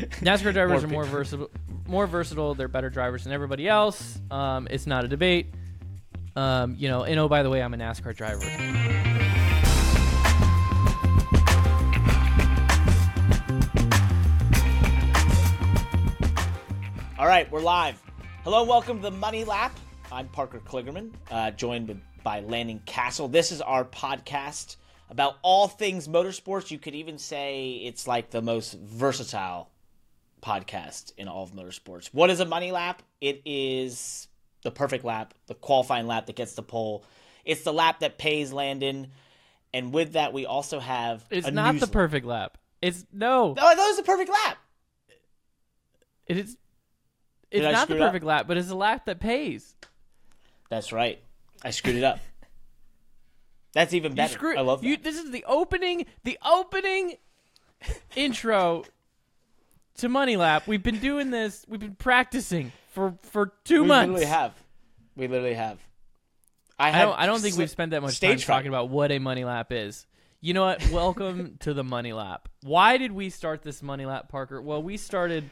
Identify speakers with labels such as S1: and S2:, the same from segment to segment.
S1: NASCAR drivers
S2: More
S1: are more
S2: people.
S1: versatile. More versatile. They're better drivers than everybody else. Um, it's not a debate. Um, you know, and oh by the way, I'm a NASCAR driver.
S2: All right, we're live. Hello, welcome to the Money Lap. I'm Parker Kligerman, uh, joined by Landon Cassill. This is our podcast about all things motorsports. You could even say it's like the most versatile podcast in all of motorsports. What is a Money Lap? It is the perfect lap, the qualifying lap that gets the pole. It's the lap that pays Landon. And with that, we also have.
S1: It's not the
S2: newsletter.
S1: perfect lap. It's no.
S2: Oh, that was the perfect lap.
S1: It is. It's
S2: I
S1: not the
S2: up?
S1: perfect lap, but it's a lap that pays.
S2: That's right. I screwed it up. That's even
S1: You
S2: better.
S1: screw.
S2: I love that.
S1: You, this is the opening. The opening intro to Money Lap. We've been doing this. We've been practicing for for two
S2: we
S1: months.
S2: We literally have. We literally have. I,
S1: I don't. I don't think we've spent that much time
S2: fright.
S1: talking about what a money lap is. You know what? Welcome to the money lap. Why did we start this money lap, Parker? Well, we started.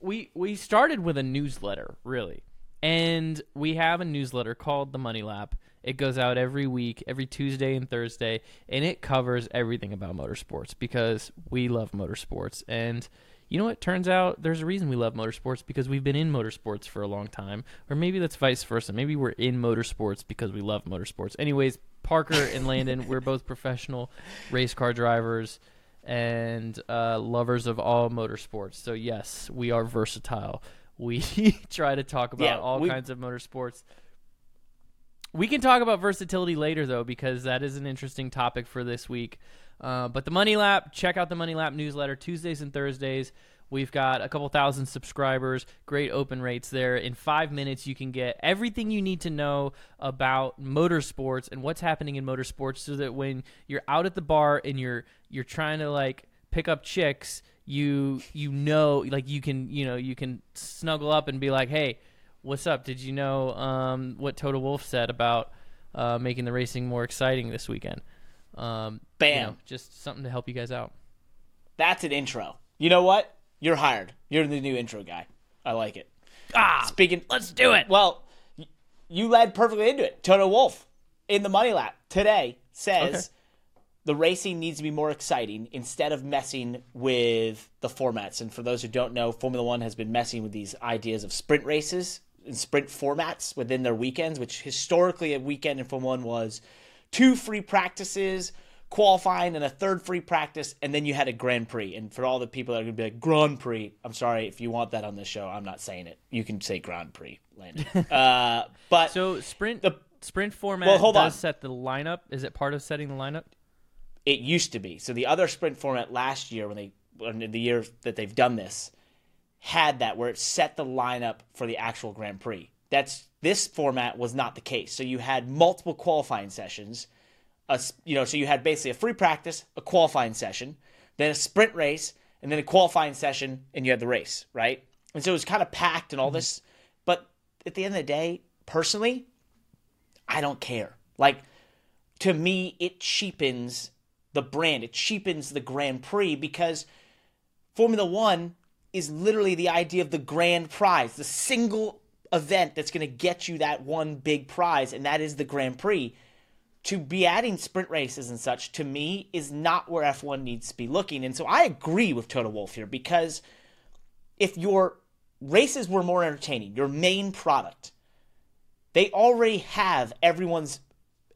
S1: We we started with a newsletter, really, and we have a newsletter called the Money Lap. It goes out every week, every Tuesday and Thursday, and it covers everything about motorsports because we love motorsports. And you know what? Turns out there's a reason we love motorsports because we've been in motorsports for a long time, or maybe that's vice versa. Maybe we're in motorsports because we love motorsports. Anyways, Parker and Landon, we're both professional race car drivers and uh, lovers of all motorsports. So yes, we are versatile. We try to talk about
S2: Yeah,
S1: all
S2: we-
S1: kinds of motorsports. We can talk about versatility later, though, because that is an interesting topic for this week. Uh, but the Money Lap, check out the Money Lap newsletter Tuesdays and Thursdays. We've got a couple thousand subscribers, great open rates there. In five minutes, you can get everything you need to know about motorsports and what's happening in motorsports, so that when you're out at the bar and you're you're trying to like pick up chicks, you you know like you can you know you can snuggle up and be like, hey, what's up? Did you know um, what Toto Wolff said about uh, making the racing more exciting this weekend? Um, you
S2: Bam.
S1: know, just something to help you guys out.
S2: That's an intro. You know what? You're hired. You're the new intro guy. I like it.
S1: Ah,
S2: Speaking.
S1: let's do it.
S2: Well, you led perfectly into it. Toto Wolff in the Money Lap today says
S1: Okay.
S2: the racing needs to be more exciting instead of messing with the formats. And for those who don't know, Formula One has been messing with these ideas of sprint races and sprint formats within their weekends, which historically a weekend in Formula One was two free practices. Qualifying and a third free practice, and then you had a Grand Prix. And for all the people that are going to be like Grand Prix, I'm sorry if you want that on this show. I'm not saying it. You can say Grand Prix, Landon. uh, but
S1: So sprint
S2: The-
S1: sprint format
S2: Well, hold
S1: does
S2: on.
S1: set the lineup. Is it part of setting the lineup?
S2: It used to be. So the other sprint format last year, when they in the year that they've done this, had that where it set the lineup for the actual Grand Prix. That's this format was not the case. So you had multiple qualifying sessions. A, you know, so you had basically a free practice, a qualifying session, then a sprint race, and then a qualifying session, and you had the race, right? And so it was kind of packed and all mm-hmm. this. But at the end of the day, personally, I don't care. Like to me, it cheapens the brand. It cheapens the Grand Prix because Formula One is literally the idea of the grand prize, the single event that's going to get you that one big prize, and that is the Grand Prix. To be adding sprint races and such, to me, is not where F1 needs to be looking. And so I agree with Toto Wolff here because if your races were more entertaining, your main product, they already have everyone's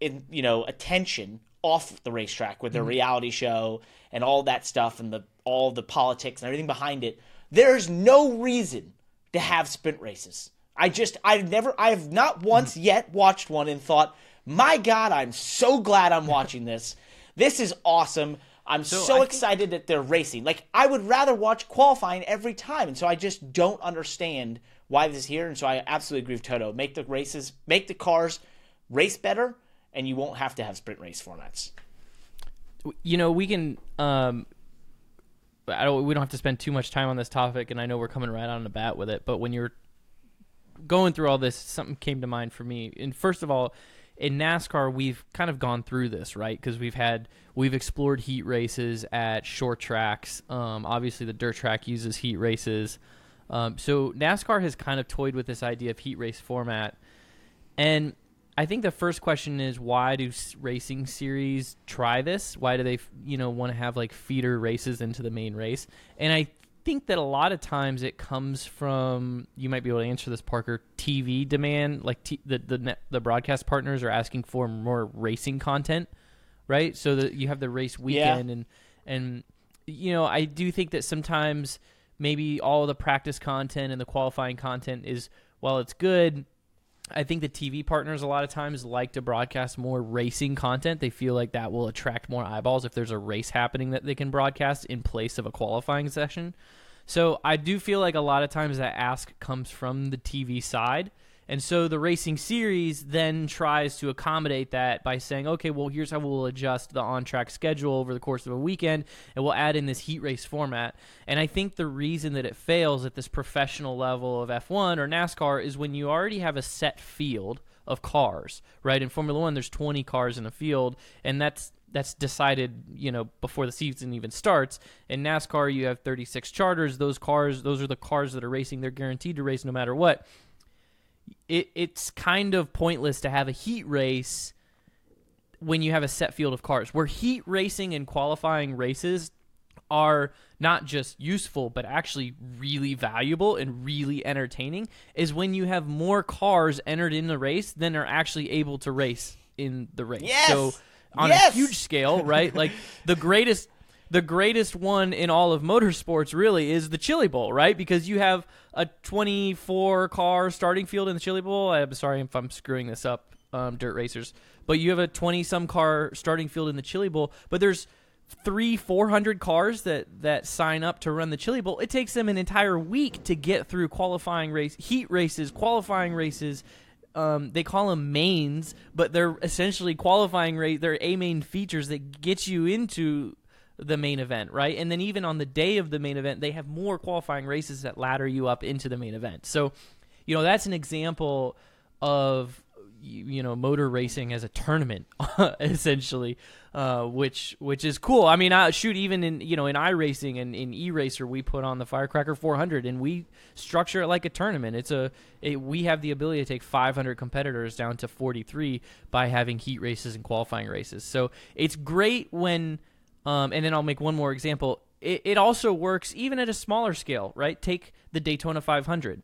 S2: in you know attention off the racetrack with their mm-hmm. reality show and all that stuff and the all the politics and everything behind it there's no reason to have sprint races i just i've never i have not once yet watched one and thought my god i'm so glad i'm watching this. This is awesome. I'm so,
S1: think-
S2: excited that they're racing. Like i would rather watch qualifying every time and so i just don't understand why this is here and so i absolutely agree with toto. Make the races make the cars race better and you won't have to have sprint race formats.
S1: You know we can um I don't we don't have to spend too much time on this topic and I know we're coming right on the bat with it but when you're going through all this something came to mind for me and first of all in NASCAR, we've kind of gone through this, right? Because we've had we've explored heat races at short tracks. Um, obviously, the dirt track uses heat races. Um, so NASCAR has kind of toyed with this idea of heat race format, and I think the first question is why do racing series try this? Why do they, you know, want to have like feeder races into the main race? And I think that a lot of times it comes from you might be able to answer this Parker TV demand like t- the the the broadcast partners are asking for more racing content right so that you have the race weekend yeah. and and you know I do think that sometimes maybe all the practice content and the qualifying content is while it's good I think the TV partners a lot of times like to broadcast more racing content. They feel like that will attract more eyeballs if there's a race happening that they can broadcast in place of a qualifying session. So I do feel like a lot of times that ask comes from the TV side. And so the racing series then tries to accommodate that by saying, okay, well, here's how we'll adjust the on track schedule over the course of a weekend, and we'll add in this heat race format. And I think the reason that it fails at this professional level of F1 or NASCAR is when you already have a set field of cars, right? In Formula One, there's 20 cars in a field, and that's that's decided, you know, before the season even starts. In NASCAR, you have 36 charters. Those cars, those are the cars that are racing. They're guaranteed to race no matter what it, it's kind of pointless to have a heat race when you have a set field of cars. Where heat racing and qualifying races are not just useful but actually really valuable and really entertaining is when you have more cars entered in the race than are actually able to race in the race.
S2: Yes!
S1: So on
S2: yes!
S1: a huge scale, right? like the greatest the greatest one in all of motorsports really is the Chili Bowl, right? Because you have a 24 car starting field in the Chili Bowl. I'm sorry if I'm screwing this up, um, dirt racers, but you have a 20 some car starting field in the Chili Bowl. But there's three, four hundred cars that that sign up to run the Chili Bowl. It takes them an entire week to get through qualifying race, heat races, qualifying races. Um, they call them mains, but they're essentially qualifying rate. They're a main features that get you into the main event, right? And then even on the day of the main event, they have more qualifying races that ladder you up into the main event. So, you know, that's an example of you know motor racing as a tournament essentially uh, which which is cool i mean I, shoot even in you know in iRacing and in e-racer we put on the firecracker 400 and we structure it like a tournament it's a it, we have the ability to take 500 competitors down to 43 by having heat races and qualifying races so it's great when um, and then I'll make one more example. It, it also works even at a smaller scale, right? Take the Daytona 500.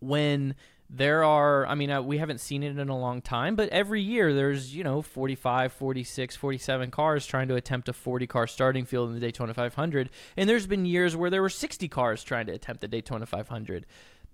S1: When there are i mean uh, we haven't seen it in a long time but every year there's you know 45 46 47 cars trying to attempt a 40 car starting field in the daytona 500 and there's been years where there were 60 cars trying to attempt the daytona 500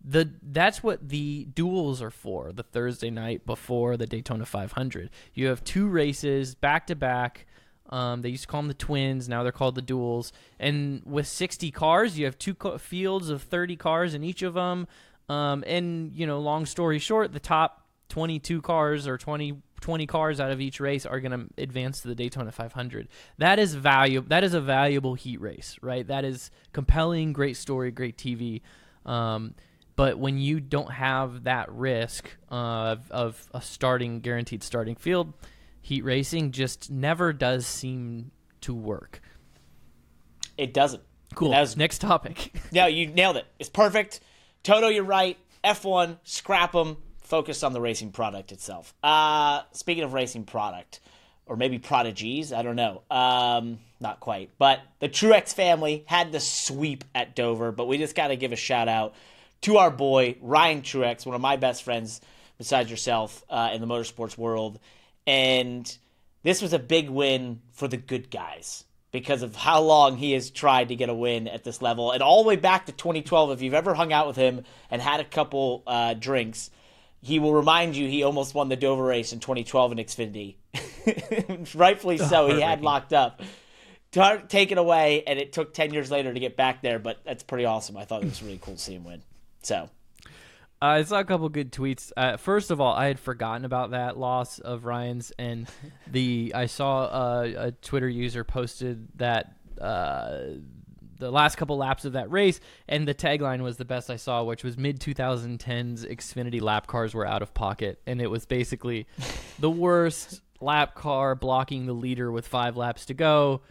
S1: the that's what the duels are for the thursday night before the daytona 500 you have two races back to back um, they used to call them the twins. Now they're called the duels. And with 60 cars, you have two co- fields of 30 cars in each of them. Um, and, you know, long story short, the top 22 cars or 20, 20 cars out of each race are going to advance to the Daytona 500. That is value. That is a valuable heat race, right? That is compelling, great story, great TV. Um, but when you don't have that risk uh, of, of a starting guaranteed starting field, heat racing just never does seem to work.
S2: It doesn't.
S1: Cool.
S2: That Was,
S1: Next topic.
S2: yeah, you nailed it. It's perfect. Toto, you're right. F1, scrap them. Focus on the racing product itself. Uh, speaking of racing product, or maybe prodigies, I don't know. Um, not quite. But the Truex family had the sweep at Dover, but we just got to give a shout out to our boy, Ryan Truex, one of my best friends besides yourself uh, in the motorsports world. And this was a big win for the good guys because of how long he has tried to get a win at this level. And all the way back to 2012, if you've ever hung out with him and had a couple uh, drinks, he will remind you he almost won the Dover race in 2012 in Xfinity. Rightfully so, he had locked up. Taken away, and it took 10 years later to get back there, but that's pretty awesome. I thought it was really cool to see him win. So
S1: I saw a couple good tweets. Uh, first of all, I had forgotten about that loss of Ryan's, and the I saw uh, a Twitter user posted that uh, the last couple laps of that race, and the tagline was the best I saw, which was mid 2010s Xfinity lap cars were out of pocket, and it was basically the worst lap car blocking the leader with five laps to go.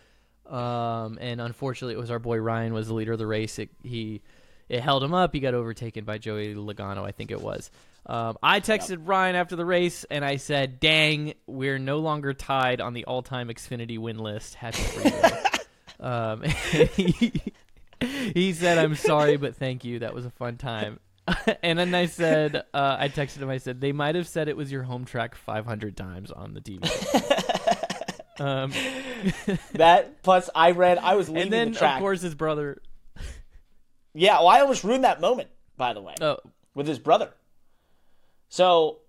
S1: Um, and unfortunately, it was our boy Ryan was the leader of the race. It, he it held him up. He got overtaken by Joey Logano, I think it was. Um, I texted yep. Ryan after the race and I said, "Dang, we're no longer tied on the all-time Xfinity win list." Happy um, he, he, said, "I'm sorry, but thank you. That was a fun time." and then I said, uh, I texted him. I said, "They might have said it was your home track 500 times on the TV."
S2: um, that plus I read I was leaving
S1: and then
S2: the track.
S1: of course his brother.
S2: Yeah, well, I almost ruined that moment. By the way,
S1: oh.
S2: with his brother. So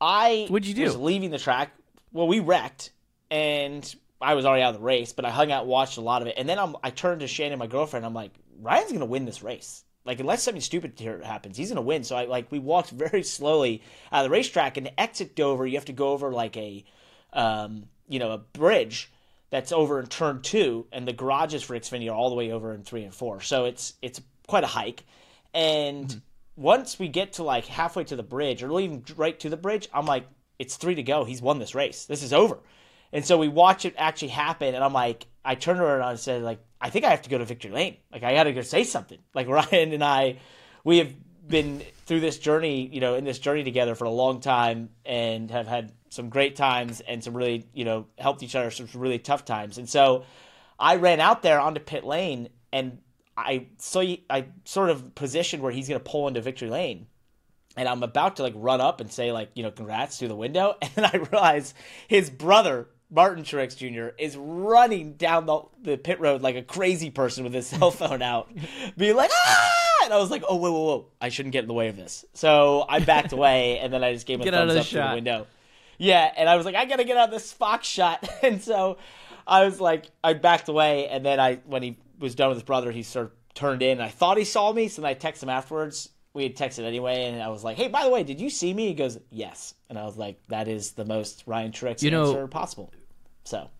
S2: I
S1: What'd you do?
S2: was leaving the track. Well, we wrecked, and I was already out of the race, but I hung out, watched a lot of it, and then I'm, I turned to Shannon, my girlfriend. I'm like, Ryan's gonna win this race. Like unless something stupid here happens, he's gonna win. So I like we walked very slowly out of the racetrack, and to exit Dover, you have to go over like a, um, you know, a bridge that's over in turn two, and the garages for Xfinity are all the way over in three and four. So it's it's quite a hike, and. Mm-hmm once we get to like halfway to the bridge or even right to the bridge, I'm like, it's three to go. He's won this race. This is over. And so we watch it actually happen, and I'm like, I turned around and said, like, I think I have to go to victory lane. Like, I got to go say something. Like Ryan and I, we have been through this journey, you know, in this journey together for a long time, and have had some great times and some really, you know, helped each other some really tough times. And so I ran out there onto pit lane, and I so I sort of positioned where he's going to pull into victory lane, and I'm about to like run up and say like you know congrats through the window, and then I realize his brother Martin Truex Jr. is running down the, the pit road like a crazy person with his cell phone out, being like ah, and I was like oh whoa whoa whoa. I shouldn't get in the way of this, so I backed away and then I just gave him a thumbs up through the window. Yeah, and I was like I gotta get out of this Fox shot, and so I was like I backed away, and then I when he was done with his brother, he sort of turned in. I thought he saw me, so then I texted him afterwards. We had texted anyway, and I was like, "Hey, by the way, did you see me?" He goes, "Yes," and I was like, "That is the most Ryan Truex you know, answer possible." So,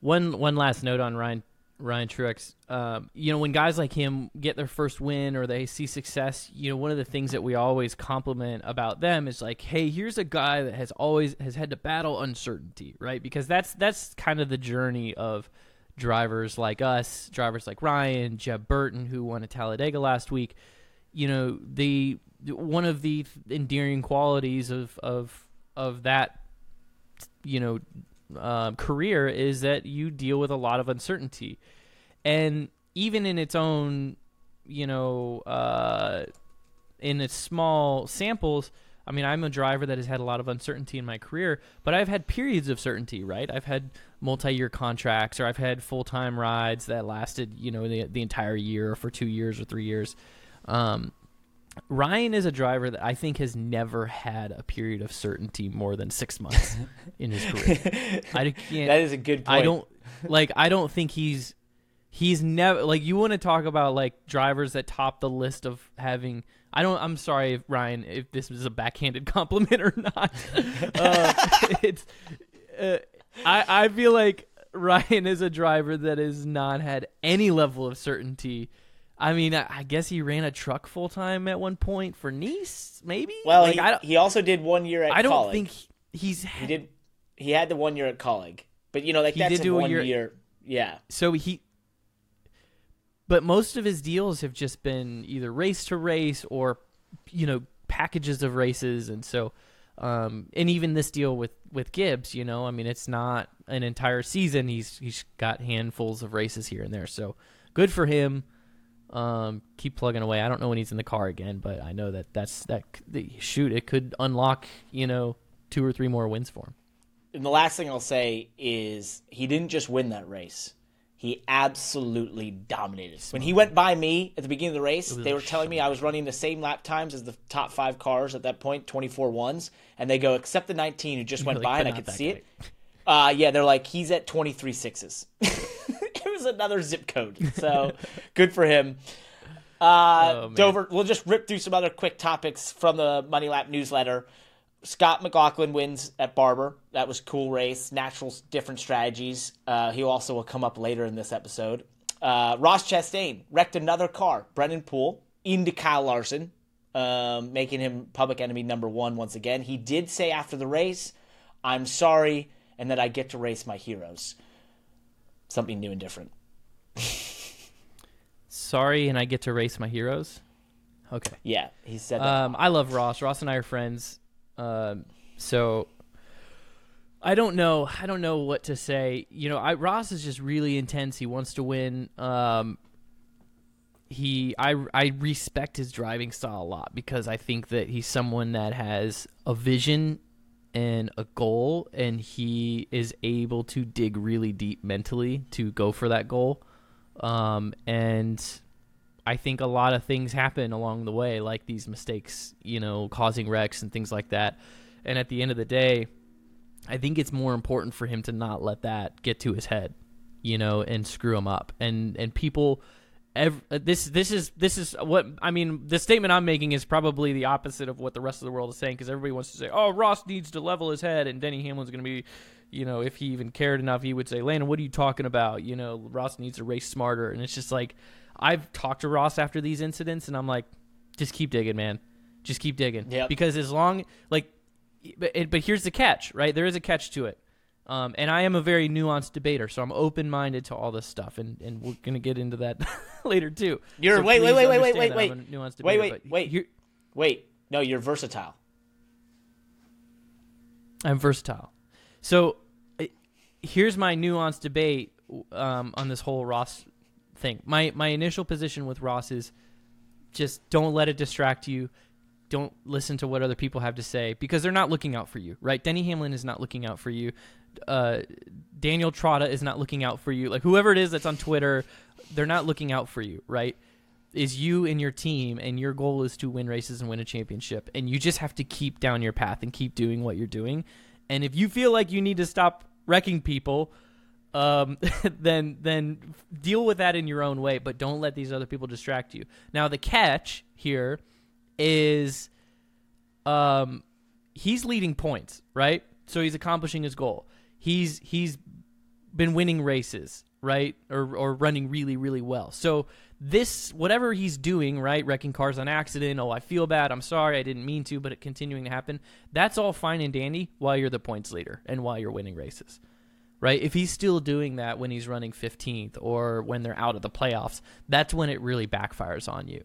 S1: one one last note on Ryan Ryan Truex. Um, you know, when guys like him get their first win or they see success, you know, one of the things that we always compliment about them is like, hey, here's a guy that has always has had to battle uncertainty, right? Because that's that's kind of the journey of drivers like us, drivers like Ryan, Jeb Burton, who won at Talladega last week. You know, the one of the endearing qualities of of of that, you know, uh, career is that you deal with a lot of uncertainty, and even in its own, you know, uh, in its small samples I mean, I'm a driver that has had a lot of uncertainty in my career, but I've had periods of certainty, right? I've had multi-year contracts, or I've had full-time rides that lasted, you know, the the entire year, or for two years or three years. Um, Ryan is a driver that I think has never had a period of certainty more than six months in his career. I
S2: can't. That is a good. Point.
S1: I don't like. I don't think he's he's never like. You want to talk about like drivers that top the list of having I don't. I'm sorry, Ryan, if this is a backhanded compliment or not. uh, it's. Uh, I I feel like Ryan is a driver that has not had any level of certainty. I mean, I, I guess he ran a truck full time at one point for Nice, maybe.
S2: Well, like, he, he also did one year at.
S1: I don't think he's.
S2: Had, he did. He had the one year at Kaulig, but you know, like he that's did do one year, year. Yeah.
S1: So he but most of his deals have just been either race to race or you know packages of races and so um, and even this deal with with Gibbs, you know, I mean, it's not an entire season. He's he's got handfuls of races here and there. So good for him. Um, keep plugging away. I don't know when he's in the car again, but I know that that's that. Shoot, it could unlock you know two or three more wins for him.
S2: And the last thing I'll say is he didn't just win that race. He absolutely dominated. When he went by me at the beginning of the race, they were telling me I was running the same lap times as the top five cars at that point, 24 ones. And they go, except the 19 who just went like, by and I could see guy. it. Uh, yeah, they're like, he's at 23 sixes. it was another zip code. So good for him. Uh, oh, Dover, we'll just rip through some other quick topics from the Money Lap newsletter. Scott McLaughlin wins at Barber. That was cool race. Natural different strategies. Uh, he also will come up later in this episode. Uh, Ross Chastain wrecked another car. Brennan Poole into Kyle Larson, um, making him public enemy number one once again. He did say after the race, I'm sorry, and that I get to race my heroes. Something new and different.
S1: Sorry, and I get to race my heroes. Okay.
S2: Yeah, he said that.
S1: Um, I love Ross. Ross and I are friends. Um, so I don't know. I don't know what to say. You know, I Ross is just really intense. He wants to win. Um, he, I, I respect his driving style a lot because I think that he's someone that has a vision and a goal, and he is able to dig really deep mentally to go for that goal. Um, and I think a lot of things happen along the way, like these mistakes, you know, causing wrecks and things like that. And at the end of the day, I think it's more important for him to not let that get to his head, you know, and screw him up. And and people, ev- uh, this this is this is what I mean. The statement I'm making is probably the opposite of what the rest of the world is saying because everybody wants to say, "Oh, Ross needs to level his head," and Denny Hamlin's going to be, you know, if he even cared enough, he would say, "Landon, what are you talking about?" You know, Ross needs to race smarter, and it's just like I've talked to Ross after these incidents, and I'm like, just keep digging, man. Just keep digging.
S2: Yep.
S1: Because as long like, but but here's the catch, right? There is a catch to it. Um, and I am a very nuanced debater, so I'm open minded to all this stuff, and, and we're gonna get into that later too.
S2: You're
S1: So
S2: wait, wait, wait, wait, wait, wait, wait,
S1: nuanced
S2: wait,
S1: debater,
S2: wait, wait,
S1: here-
S2: wait. No, you're versatile.
S1: I'm versatile. So here's my nuanced debate um, on this whole Ross thing. My my initial position with Ross is just don't let it distract you. Don't listen to what other people have to say because they're not looking out for you, right? Denny Hamlin is not looking out for you. Uh, Daniel Trotta is not looking out for you. Like whoever it is that's on Twitter, they're not looking out for you, right? Is you and your team, and your goal is to win races and win a championship, and you just have to keep down your path and keep doing what you're doing. And if you feel like you need to stop wrecking people, um, then then deal with that in your own way, but don't let these other people distract you. Now the catch here is, um, he's leading points, right? So he's accomplishing his goal. He's he's been winning races, right? Or or running really really well. So this whatever he's doing, right? Wrecking cars on accident. Oh, I feel bad. I'm sorry. I didn't mean to, but it continuing to happen. That's all fine and dandy while you're the points leader and while you're winning races right? If he's still doing that when he's running 15th or when they're out of the playoffs, that's when it really backfires on you.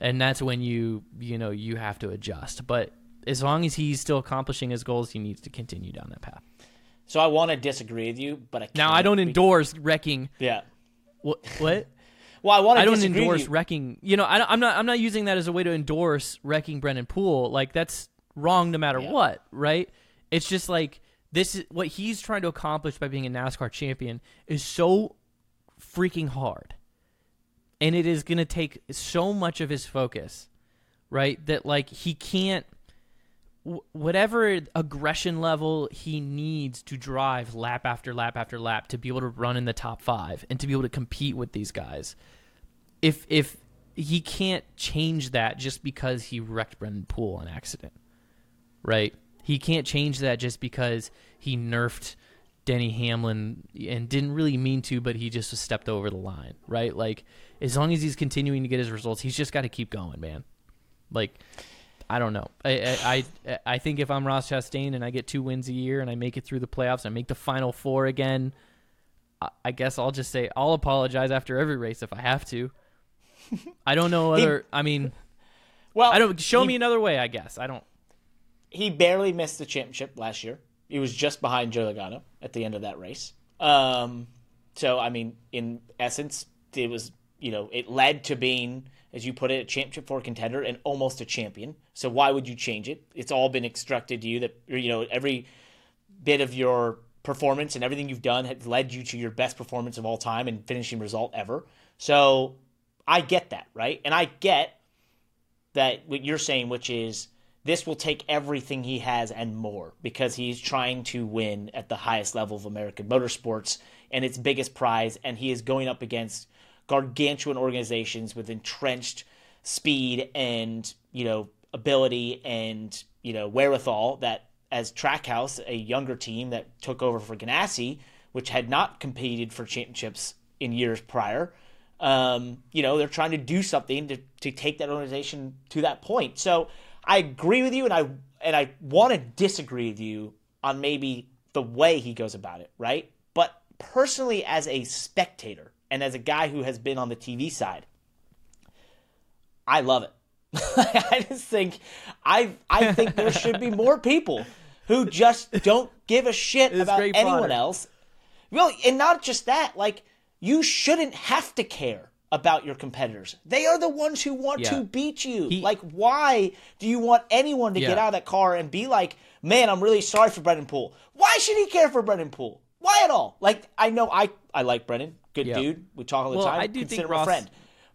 S1: And that's when you, you know, you have to adjust. But as long as he's still accomplishing his goals, he needs to continue down that path.
S2: So I want to disagree with you, but I can't.
S1: Now, I don't
S2: be-
S1: endorse wrecking.
S2: Yeah.
S1: What? what?
S2: Well, I want to
S1: I don't endorse
S2: you.
S1: wrecking. You know, I, I'm not. I'm not using that as a way to endorse wrecking Brennan Poole. Like that's wrong no matter
S2: Yeah.
S1: what, right? It's just like this is what he's trying to accomplish by being a NASCAR champion is so freaking hard, and it is going to take so much of his focus, right? That like he can't. Whatever aggression level he needs to drive lap after lap after lap to be able to run in the top five and to be able to compete with these guys, if if he can't change that just because he wrecked Brennan Poole on accident, right? He can't change that just because he nerfed Denny Hamlin and didn't really mean to, but he just stepped over the line, right? Like as long as he's continuing to get his results, he's just got to keep going, man. Like I don't know. I, I I I think if I'm Ross Chastain and I get two wins a year and I make it through the playoffs, I make the final four again. I, I guess I'll just say I'll apologize after every race if I have to. I don't know
S2: He-
S1: other. I mean,
S2: Well,
S1: I don't. Show
S2: he,
S1: me another way. I guess I don't.
S2: He barely missed the championship last year. He was just behind Joe Logano at the end of that race. Um, so I mean, in essence, it was you know it led to being, as you put it, a championship four contender and almost a champion. So why would you change it? It's all been extracted to you that you know every bit of your performance and everything you've done has led you to your best performance of all time and finishing result ever. So I get that, right? And I get that what you're saying, which is this will take everything he has and more because he's trying to win at the highest level of American motorsports and its biggest prize, and he is going up against gargantuan organizations with entrenched speed and you know ability and you know wherewithal that as Trackhouse, a younger team that took over for Ganassi, which had not competed for championships in years prior, Um, you know, they're trying to do something to, to take that organization to that point. So I agree with you, and I and I want to disagree with you on maybe the way he goes about it, right? But personally, as a spectator and as a guy who has been on the TV side, I love it. I just think I I think there should be more people who just don't give a shit about anyone
S1: fodder.
S2: else. Well, and not just that, like you shouldn't have to care about your competitors. They are the ones who want
S1: Yeah.
S2: to beat you.
S1: He-
S2: like why do you want anyone to get out of that car and be like, "Man, I'm really sorry for Brennan Poole." Why should he care for Brennan Poole? Why at all? Like I know I I like Brennan. Good
S1: Yeah.
S2: dude. We talk all the
S1: Well,
S2: time.
S1: I do
S2: Consider
S1: think
S2: him a friend.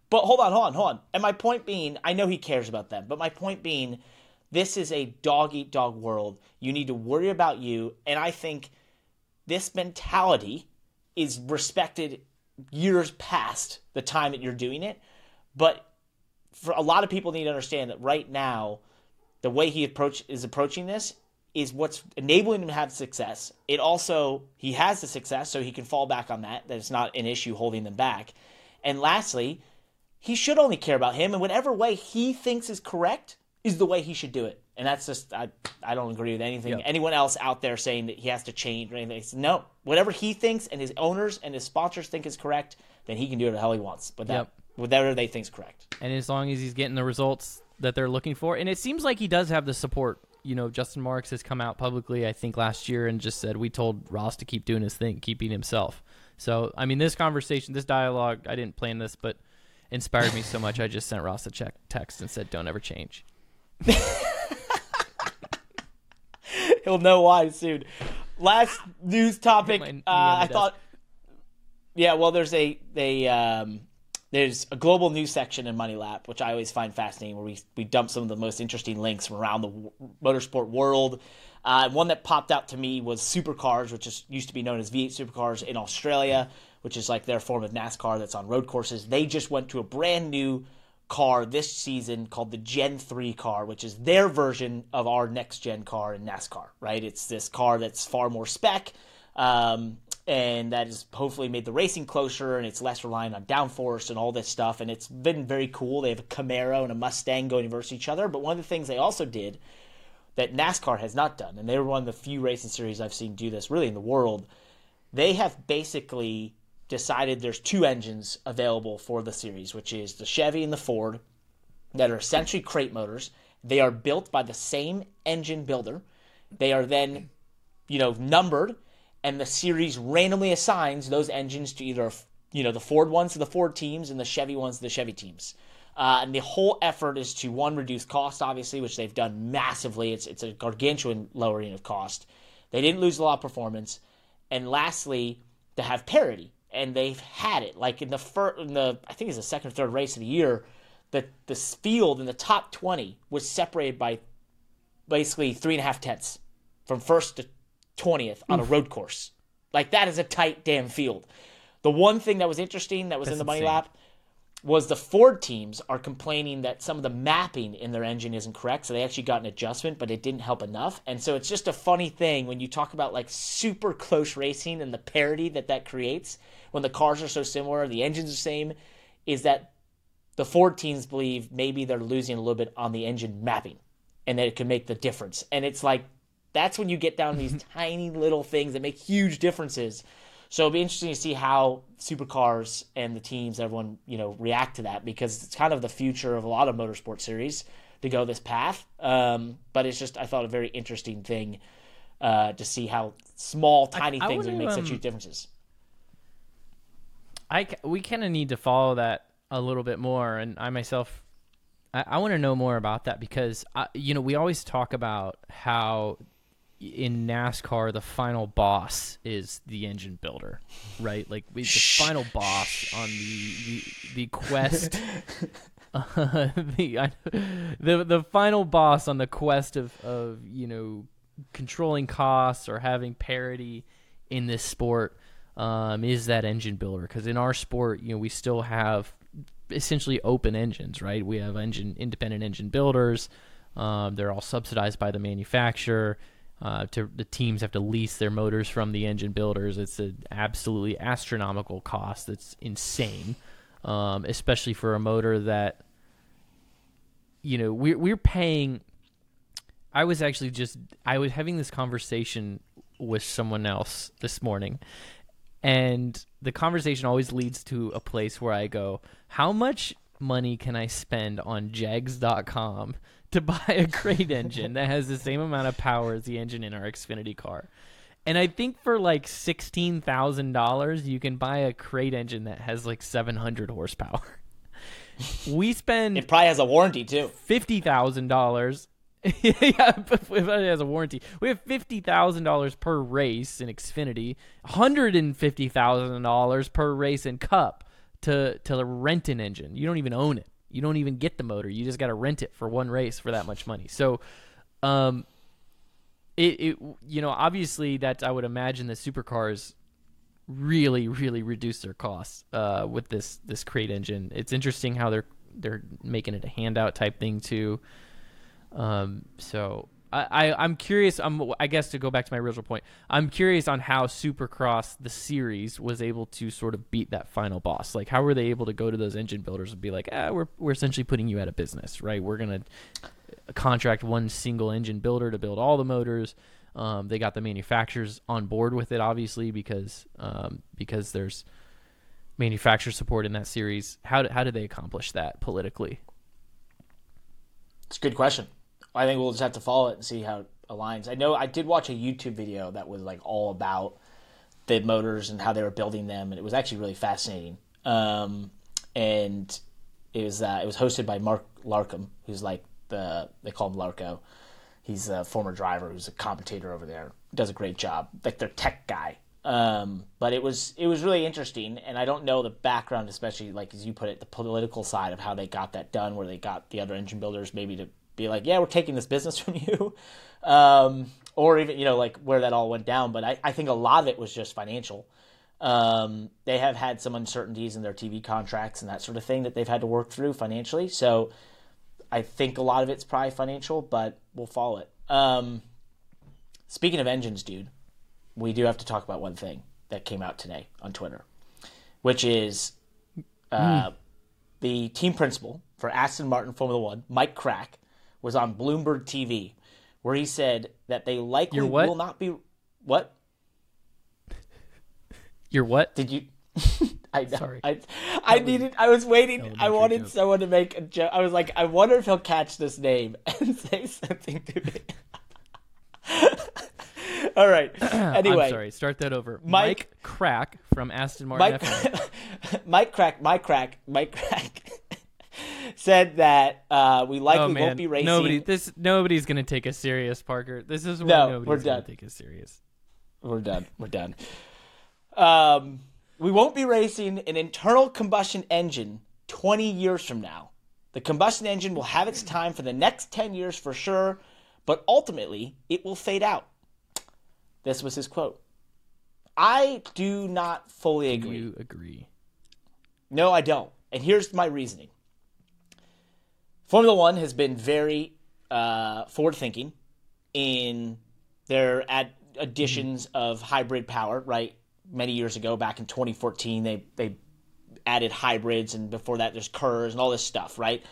S2: But hold on, hold on, hold on. And my point being, I know he cares about them, but my point being, this is a dog eat dog world. You need to worry about you. And I think this mentality is respected years past the time that you're doing it. But for a lot of people need to understand that right now, the way he approach is approaching this is what's enabling him to have success. It also he has the success, so he can fall back on that. That it's not an issue holding them back. And lastly, he should only care about him, and whatever way he thinks is correct is the way he should do it. And that's just I I don't agree with anything
S1: Yep.
S2: anyone else out there saying that he has to change or anything. It's, no, whatever he thinks and his owners and his sponsors think is correct, then he can do it the hell he wants. But that
S1: Yep.
S2: whatever they think is correct.
S1: and as long as he's getting the results that they're looking for, and it seems like he does have the support. You know, Justin Marks has come out publicly, I think, last year and just said we told Ross to keep doing his thing, keep being himself. So, I mean, this conversation, this dialogue, I didn't plan this, but inspired me so much. I just sent Ross a check text and said, "Don't ever change."
S2: He'll know why soon. Last news topic. Uh, I thought. Yeah, well, there's a they um, there's a global news section in Money Lap, which I always find fascinating, where we we dump some of the most interesting links from around the w- motorsport world. Uh, one that popped out to me was Supercars, which is used to be known as V8 Supercars in Australia, which is like their form of NASCAR that's on road courses. They just went to a brand new car this season called the Gen 3 car, which is their version of our next gen car in NASCAR, right? It's this car that's far more spec, um, and that has hopefully made the racing closer and it's less reliant on downforce and all this stuff. And it's been very cool. They have a Camaro and a Mustang going versus each other. But one of the things they also did that NASCAR has not done, and they were one of the few racing series I've seen do this really in the world, they have basically decided there's two engines available for the series, which is the Chevy and the Ford, that are essentially crate motors. They are built by the same engine builder. They are then, you know, numbered, and the series randomly assigns those engines to either, you know, the Ford ones to the Ford teams and the Chevy ones to the Chevy teams. Uh, and the whole effort is to one reduce cost, obviously, which they've done massively. It's it's a gargantuan lowering of cost. They didn't lose a lot of performance, and lastly, to have parity, and they've had it. Like in the first, in the I think it's the second or third race of the year, the the field in the top twenty was separated by basically three and a half tenths from first to twentieth on a road course. Like that is a tight damn field. The one thing that was interesting that was in the money
S1: insane.
S2: lap was the Ford teams are complaining that some of the mapping in their engine isn't correct. So they actually got an adjustment, but it didn't help enough. And so it's just a funny thing when you talk about like super close racing and the parity that that creates when the cars are so similar, the engines are the same, is that the Ford teams believe maybe they're losing a little bit on the engine mapping and that it could make the difference. And it's like that's when you get down these tiny little things that make huge differences. So it'll be interesting to see how supercars and the teams, everyone, you know, react to that because it's kind of the future of a lot of motorsport series to go this path. Um, but it's just I thought a very interesting thing uh, to see how small, tiny
S1: I
S2: things
S1: wanna,
S2: would make such huge differences.
S1: I we kind of need to follow that a little bit more, and I myself, I, I want to know more about that because I, you know we always talk about how in NASCAR the final boss is the engine builder, right? Like we, the final boss on the the, the quest. Uh, the, I, the the final boss on the quest of, of you know controlling costs or having parity in this sport um, is that engine builder because in our sport you know we still have essentially open engines right we have engine independent engine builders um, they're all subsidized by the manufacturer uh, to the teams have to lease their motors from the engine builders it's an absolutely astronomical cost that's insane um, especially for a motor that you know we're we're paying. I was actually just I was having this conversation with someone else this morning, and the conversation always leads to a place where I go, "How much money can I spend on Jegs.com to buy a crate engine that has the same amount of power as the engine in our Xfinity car?" And I think for like sixteen thousand dollars, you can buy a crate engine that has like seven hundred horsepower. we spend
S2: It probably has a warranty too.
S1: fifty thousand dollars. yeah, but it has a warranty. We have fifty thousand dollars per race in Xfinity, hundred and fifty thousand dollars per race in Cup to to rent an engine. You don't even own it. You don't even get the motor. You just got to rent it for one race for that much money. So, um, it, it you know obviously that I would imagine the supercars really really reduce their costs uh, with this this crate engine. It's interesting how they're they're making it a handout type thing too. Um, so I, I I'm curious. I'm I guess to go back to my original point. I'm curious on how Supercars the series was able to sort of beat that final boss. Like how were they able to go to those engine builders and be like, ah, we're we're essentially putting you out of business, right? We're gonna contract one single engine builder to build all the motors. Um, they got the manufacturers on board with it, obviously, because um, because there's manufacturer support in that series. How did, how did they accomplish that politically?
S2: It's a good question. I think we'll just have to follow it and see how it aligns. I know I did watch a YouTube video that was like all about the motors and how they were building them, and it was actually really fascinating. Um, and it was uh, it was hosted by Mark Larkham, who's like the they call him Larko. He's a former driver who's a commentator over there. Does a great job, like their tech guy. Um, but it was it was really interesting, and I don't know the background, especially like as you put it, the political side of how they got that done, where they got the other engine builders maybe to be like, yeah, we're taking this business from you, um, or even you know like where that all went down. But I, I think a lot of it was just financial. Um, they have had some uncertainties in their TV contracts and that sort of thing that they've had to work through financially. So I think a lot of it's probably financial, but we'll follow it. Um, speaking of engines, dude, we do have to talk about one thing that came out today on Twitter, which is uh, mm. the team principal for Aston Martin Formula One, Mike Krack, was on Bloomberg TV, where he said that they likely will not be what.
S1: You're what?
S2: Did you? I know. Sorry. I, I needed. I was waiting. I wanted someone to make a joke. I was like, I wonder if he'll catch this name and say something to me. All right. Anyway,
S1: I'm sorry. Start that over. Mike, Mike Crack from Aston Martin.
S2: Mike, Mike Crack. Mike Crack. Mike Crack. Said that uh, we likely oh, won't be racing.
S1: Nobody, this nobody's gonna take us serious, Parker. This is why no, nobody's we're done. gonna take us serious.
S2: We're done. We're done. Um, we won't be racing an internal combustion engine 20 years from now. The combustion engine will have its time for the next 10 years for sure, but ultimately it will fade out. This was his quote. I do not fully agree.
S1: You agree?
S2: No, I don't. And here's my reasoning. Formula One has been very uh, forward thinking in their ad- additions mm-hmm. of hybrid power, right? Many years ago, back in 2014, they, they added hybrids, and before that, there's KERS and all this stuff, right?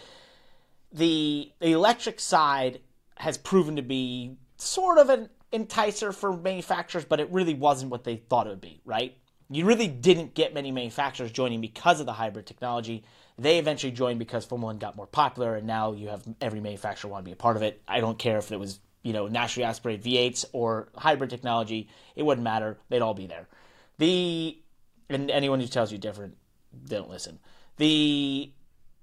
S2: The, the electric side has proven to be sort of an enticer for manufacturers, but it really wasn't what they thought it would be, right? You really didn't get many manufacturers joining because of the hybrid technology. They eventually joined because Formula One got more popular, and now you have every manufacturer want to be a part of it. I don't care if it was you know naturally aspirated V8s or hybrid technology; it wouldn't matter. They'd all be there. The and anyone who tells you different, don't listen. The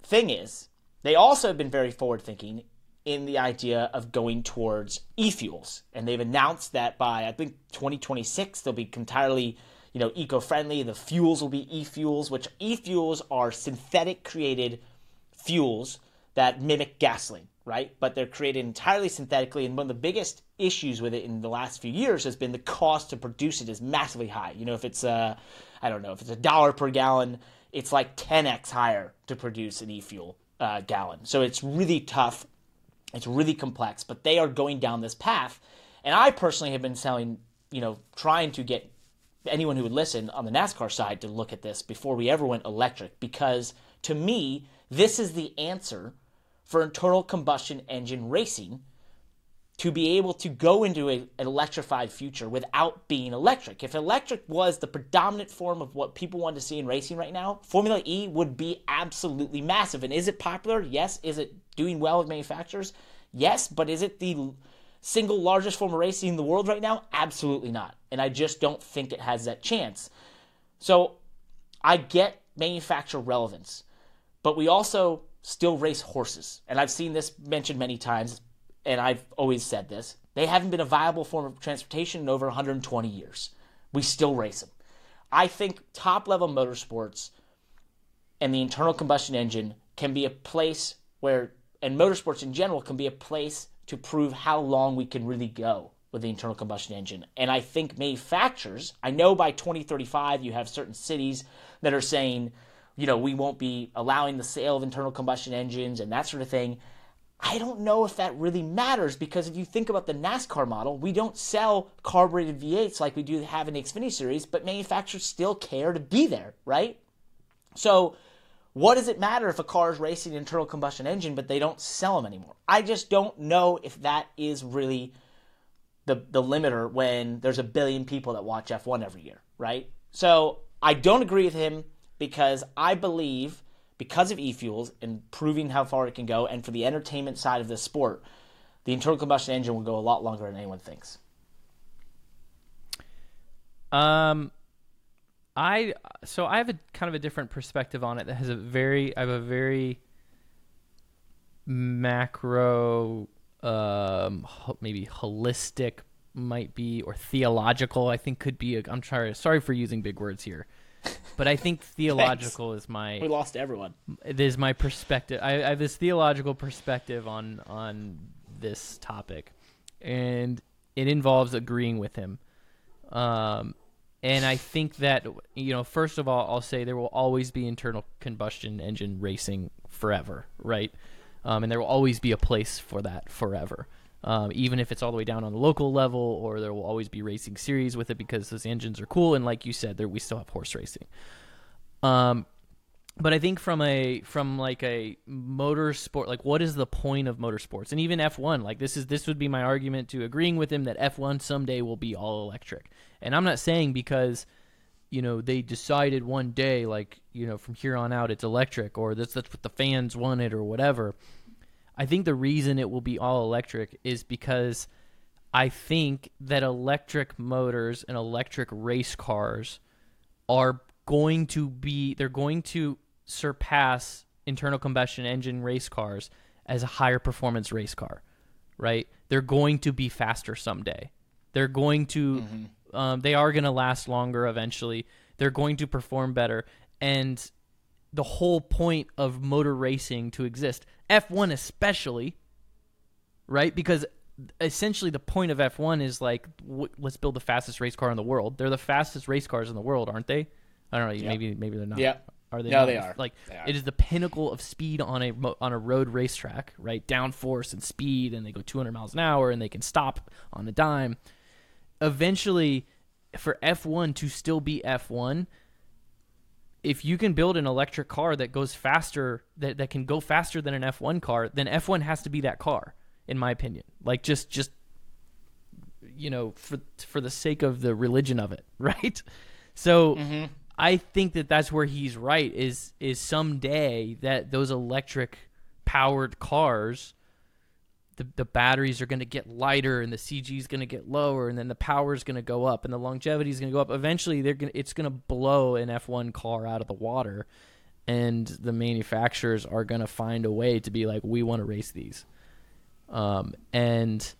S2: thing is, they also have been very forward thinking in the idea of going towards e-fuels, and they've announced that by I think 2026 they'll be entirely you know, eco-friendly. The fuels will be e-fuels, which e-fuels are synthetic created fuels that mimic gasoline, right? But they're created entirely synthetically. And one of the biggest issues with it in the last few years has been the cost to produce it is massively high. You know, if it's a, I don't know, if it's a dollar per gallon, it's like 10x higher to produce an e-fuel uh, gallon. So it's really tough. It's really complex, but they are going down this path. And I personally have been selling, you know, trying to get anyone who would listen on the NASCAR side to look at this before we ever went electric because to me, this is the answer for internal combustion engine racing to be able to go into a, an electrified future without being electric. If electric was the predominant form of what people want to see in racing right now, Formula E would be absolutely massive. And is it popular? Yes. Is it doing well with manufacturers? Yes. But is it the single largest form of racing in the world right now? Absolutely not. And I just don't think it has that chance. So I get manufacturer relevance, but we also still race horses. And I've seen this mentioned many times and I've always said this, they haven't been a viable form of transportation in over 120 years. We still race them. I think top level motorsports and the internal combustion engine can be a place where, and motorsports in general can be a place to prove how long we can really go with the internal combustion engine. And I think manufacturers, I know by 2035 you have certain cities that are saying, you know, we won't be allowing the sale of internal combustion engines and that sort of thing. I don't know if that really matters because if you think about the NASCAR model, we don't sell carbureted V8s like we do have in the Xfinity series, but manufacturers still care to be there, right? So, what does it matter if a car is racing an internal combustion engine but they don't sell them anymore? I just don't know if that is really the the limiter when there's a billion people that watch F1 every year, right? So, I don't agree with him because I believe because of e-fuels and proving how far it can go and for the entertainment side of the sport the internal combustion engine will go a lot longer than anyone thinks
S1: um i so i have a kind of a different perspective on it that has a very i have a very macro um maybe holistic might be or theological i think could be a, i'm sorry sorry for using big words here but I think theological is my.
S2: We lost everyone.
S1: It is my perspective. I, I have this theological perspective on on this topic, and it involves agreeing with him. Um, and I think that you know, first of all, I'll say there will always be internal combustion engine racing forever, right? Um, and there will always be a place for that forever um, even if it's all the way down on the local level, or there will always be racing series with it because those engines are cool. And like you said, there we still have horse racing. Um, but I think from a from like a motorsport, like what is the point of motorsports? And even F one, like this is this would be my argument to agreeing with him that F one someday will be all electric. And I'm not saying because you know they decided one day like you know from here on out it's electric or that's that's what the fans wanted or whatever I think the reason it will be all electric is because I think that electric motors and electric race cars are going to be they're going to surpass internal combustion engine race cars as a higher performance race car, right? They're going to be faster someday. They're going to mm-hmm. um, they are going to last longer eventually. They're going to perform better and the whole point of motor racing to exist. F1 especially, right? Because essentially the point of F1 is like w- let's build the fastest race car in the world. They're the fastest race cars in the world, aren't they? I don't know, yep. maybe maybe they're not.
S2: Yeah.
S1: Are they?
S2: No,
S1: not?
S2: they are.
S1: Like
S2: they are.
S1: it is the pinnacle of speed on a on a road racetrack, right? Downforce and speed, and they go 200 miles an hour, and they can stop on a dime. Eventually, for F1 to still be F1, if you can build an electric car that goes faster that, that can go faster than an F1 car, then F1 has to be that car in my opinion. Like just just you know for for the sake of the religion of it, right? So mm-hmm. I think that that's where he's right is is someday that those electric powered cars the, the batteries are going to get lighter and the CG is going to get lower and then the power is going to go up and the longevity is going to go up. Eventually, they're going it's going to blow an F1 car out of the water, and the manufacturers are going to find a way to be like, we want to race these. Um, and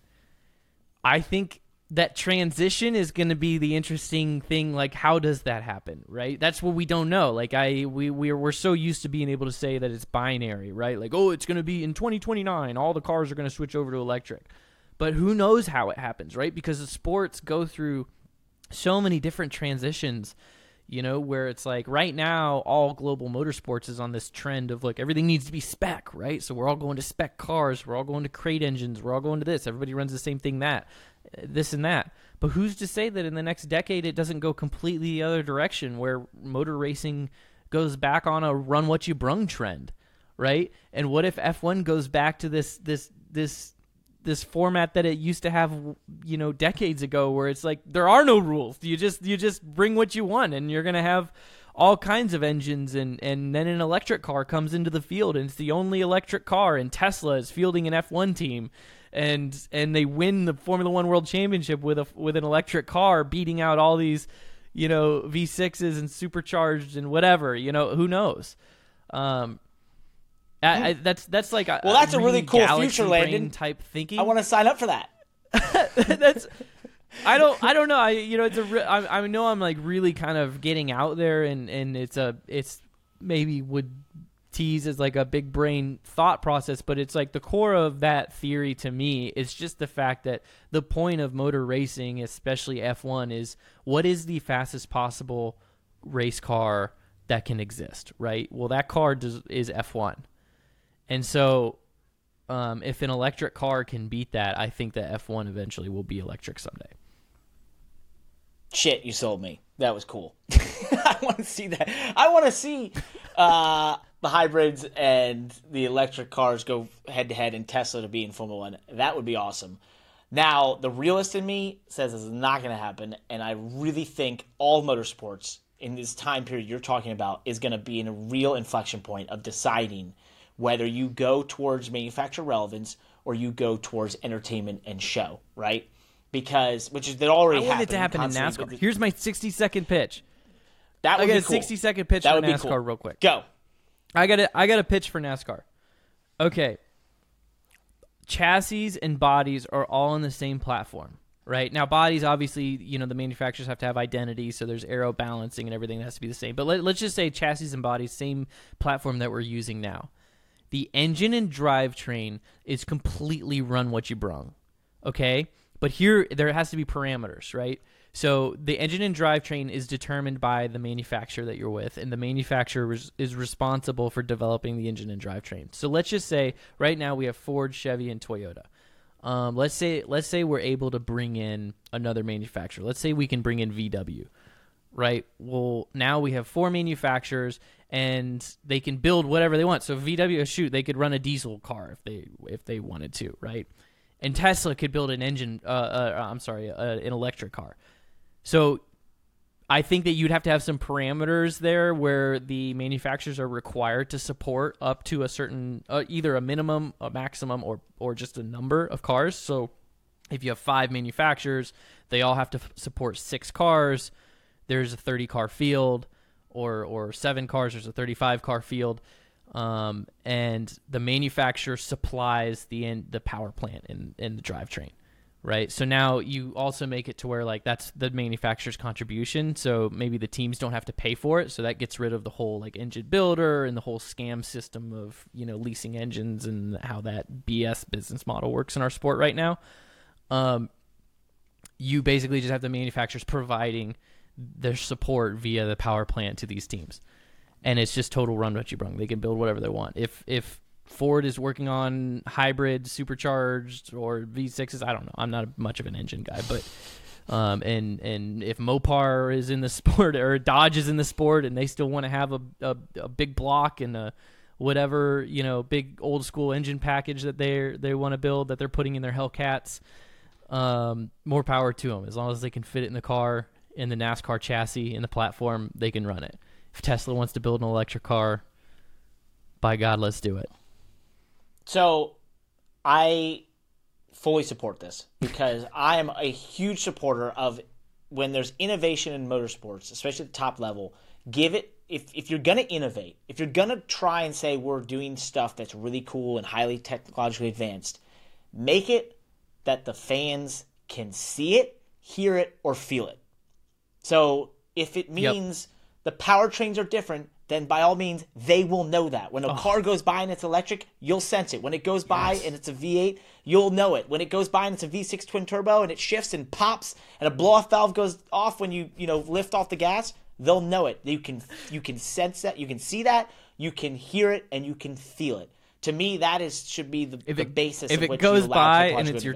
S1: I think that transition is going to be the interesting thing like how does that happen right? That's what we don't know. Like i we we're, we're so used to being able to say that it's binary right? Like oh it's going to be in 2029 all the cars are going to switch over to electric. But who knows how it happens right? Because the sports go through so many different transitions you know where it's like right now all global motorsports is on this trend of like everything needs to be spec right? So we're all going to spec cars we're all going to crate engines we're all going to this everybody runs the same thing that this and that. But who's to say that in the next decade it doesn't go completely the other direction where motor racing goes back on a run what you brung trend, right? And what if F1 goes back to this this this this format that it used to have you know decades ago where it's like there are no rules. You just you just bring what you want and you're going to have all kinds of engines and and then an electric car comes into the field and it's the only electric car and Tesla is fielding an F1 team and and they win the Formula 1 World Championship with a with an electric car beating out all these you know V6s and supercharged and whatever, you know, who knows. Um I, I, that's that's like a,
S2: Well, that's a really
S1: really
S2: cool future, Landon.
S1: type thinking.
S2: I want to sign up for that.
S1: that's I don't I don't know I you know it's a re- I, I know I'm like really kind of getting out there and and it's a it's maybe would tease as like a big brain thought process but it's like the core of that theory to me is just the fact that the point of motor racing especially F1 is what is the fastest possible race car that can exist right well that car does, is F1 and so um, if an electric car can beat that, I think that F1 eventually will be electric someday.
S2: Shit, you sold me. That was cool. I want to see that. I want to see uh, the hybrids and the electric cars go head to head and Tesla to be in Formula One. That would be awesome. Now, the realist in me says this is not going to happen, and I really think all motorsports in this time period you're talking about is going to be in a real inflection point of deciding whether you go towards manufacturer relevance or you go towards entertainment and show, right? Because which is that already
S1: I want it to happen in NASCAR. Here's my 60 second pitch.
S2: That
S1: I
S2: would
S1: got
S2: be
S1: a
S2: cool.
S1: 60 second pitch
S2: That
S1: for
S2: would be
S1: NASCAR
S2: cool.
S1: real quick.
S2: Go.
S1: I got I got a pitch for NASCAR. Okay. Chassis and bodies are all on the same platform, right? Now bodies obviously, you know, the manufacturers have to have identity, so there's aero balancing and everything that has to be the same. But let, let's just say chassis and bodies same platform that we're using now. The engine and drivetrain is completely run what you brung. Okay? But here there has to be parameters, right? So the engine and drivetrain is determined by the manufacturer that you're with, and the manufacturer is, responsible for developing the engine and drivetrain. So let's just say right now we have Ford, Chevy, and Toyota. Um, let's say let's say we're able to bring in another manufacturer. Let's say we can bring in VW, right? Well, now we have four manufacturers, and they can build whatever they want. So VW, shoot, they could run a diesel car if they if they wanted to, right? And Tesla could build an engine. Uh, uh, I'm sorry, uh, an electric car. So I think that you'd have to have some parameters there where the manufacturers are required to support up to a certain uh, either a minimum, a maximum, or or just a number of cars. So if you have five manufacturers, they all have to f- support six cars. There's a 30 car field, or or seven cars. There's a 35 car field, um, and the manufacturer supplies the en- the power plant and, and the drivetrain right? So now you also make it to where like that's the manufacturer's contribution. So maybe the teams don't have to pay for it. So that gets rid of the whole like engine builder and the whole scam system of you know leasing engines and how that BS business model works in our sport right now. Um, you basically just have the manufacturers providing their support via the power plant to these teams. And it's just total run what you brung. They can build whatever they want. If if Ford is working on hybrid, supercharged, or V6s. I don't know. I'm not much of an engine guy, but um, and and if Mopar is in the sport or Dodge is in the sport, and they still want to have a, a a big block and a whatever you know big old school engine package that they they want to build that they're putting in their Hellcats, um, more power to them. As long as they can fit it in the car, in the NASCAR chassis, in the platform, they can run it. If Tesla wants to build an electric car, by God, let's do it.
S2: So I fully support this because I am a huge supporter of when there's innovation in motorsports, especially at the top level, give it if if you're gonna innovate, if you're gonna try and say we're doing stuff that's really cool and highly technologically advanced, make it that the fans can see it, hear it, or feel it. So if it means the powertrains are different, then by all means they will know that. When a car goes by and it's electric, you'll sense it. When it goes by and it's a V8, you'll know it. When it goes by and it's a V6 twin turbo and it shifts and pops and a blow off valve goes off when you you know lift off the gas, they'll know it. You can you can sense that, you can see that, you can hear it, and you can feel it. To me, that is should be the,
S1: If
S2: the
S1: it-
S2: basis
S1: if
S2: of
S1: it goes by and it's your-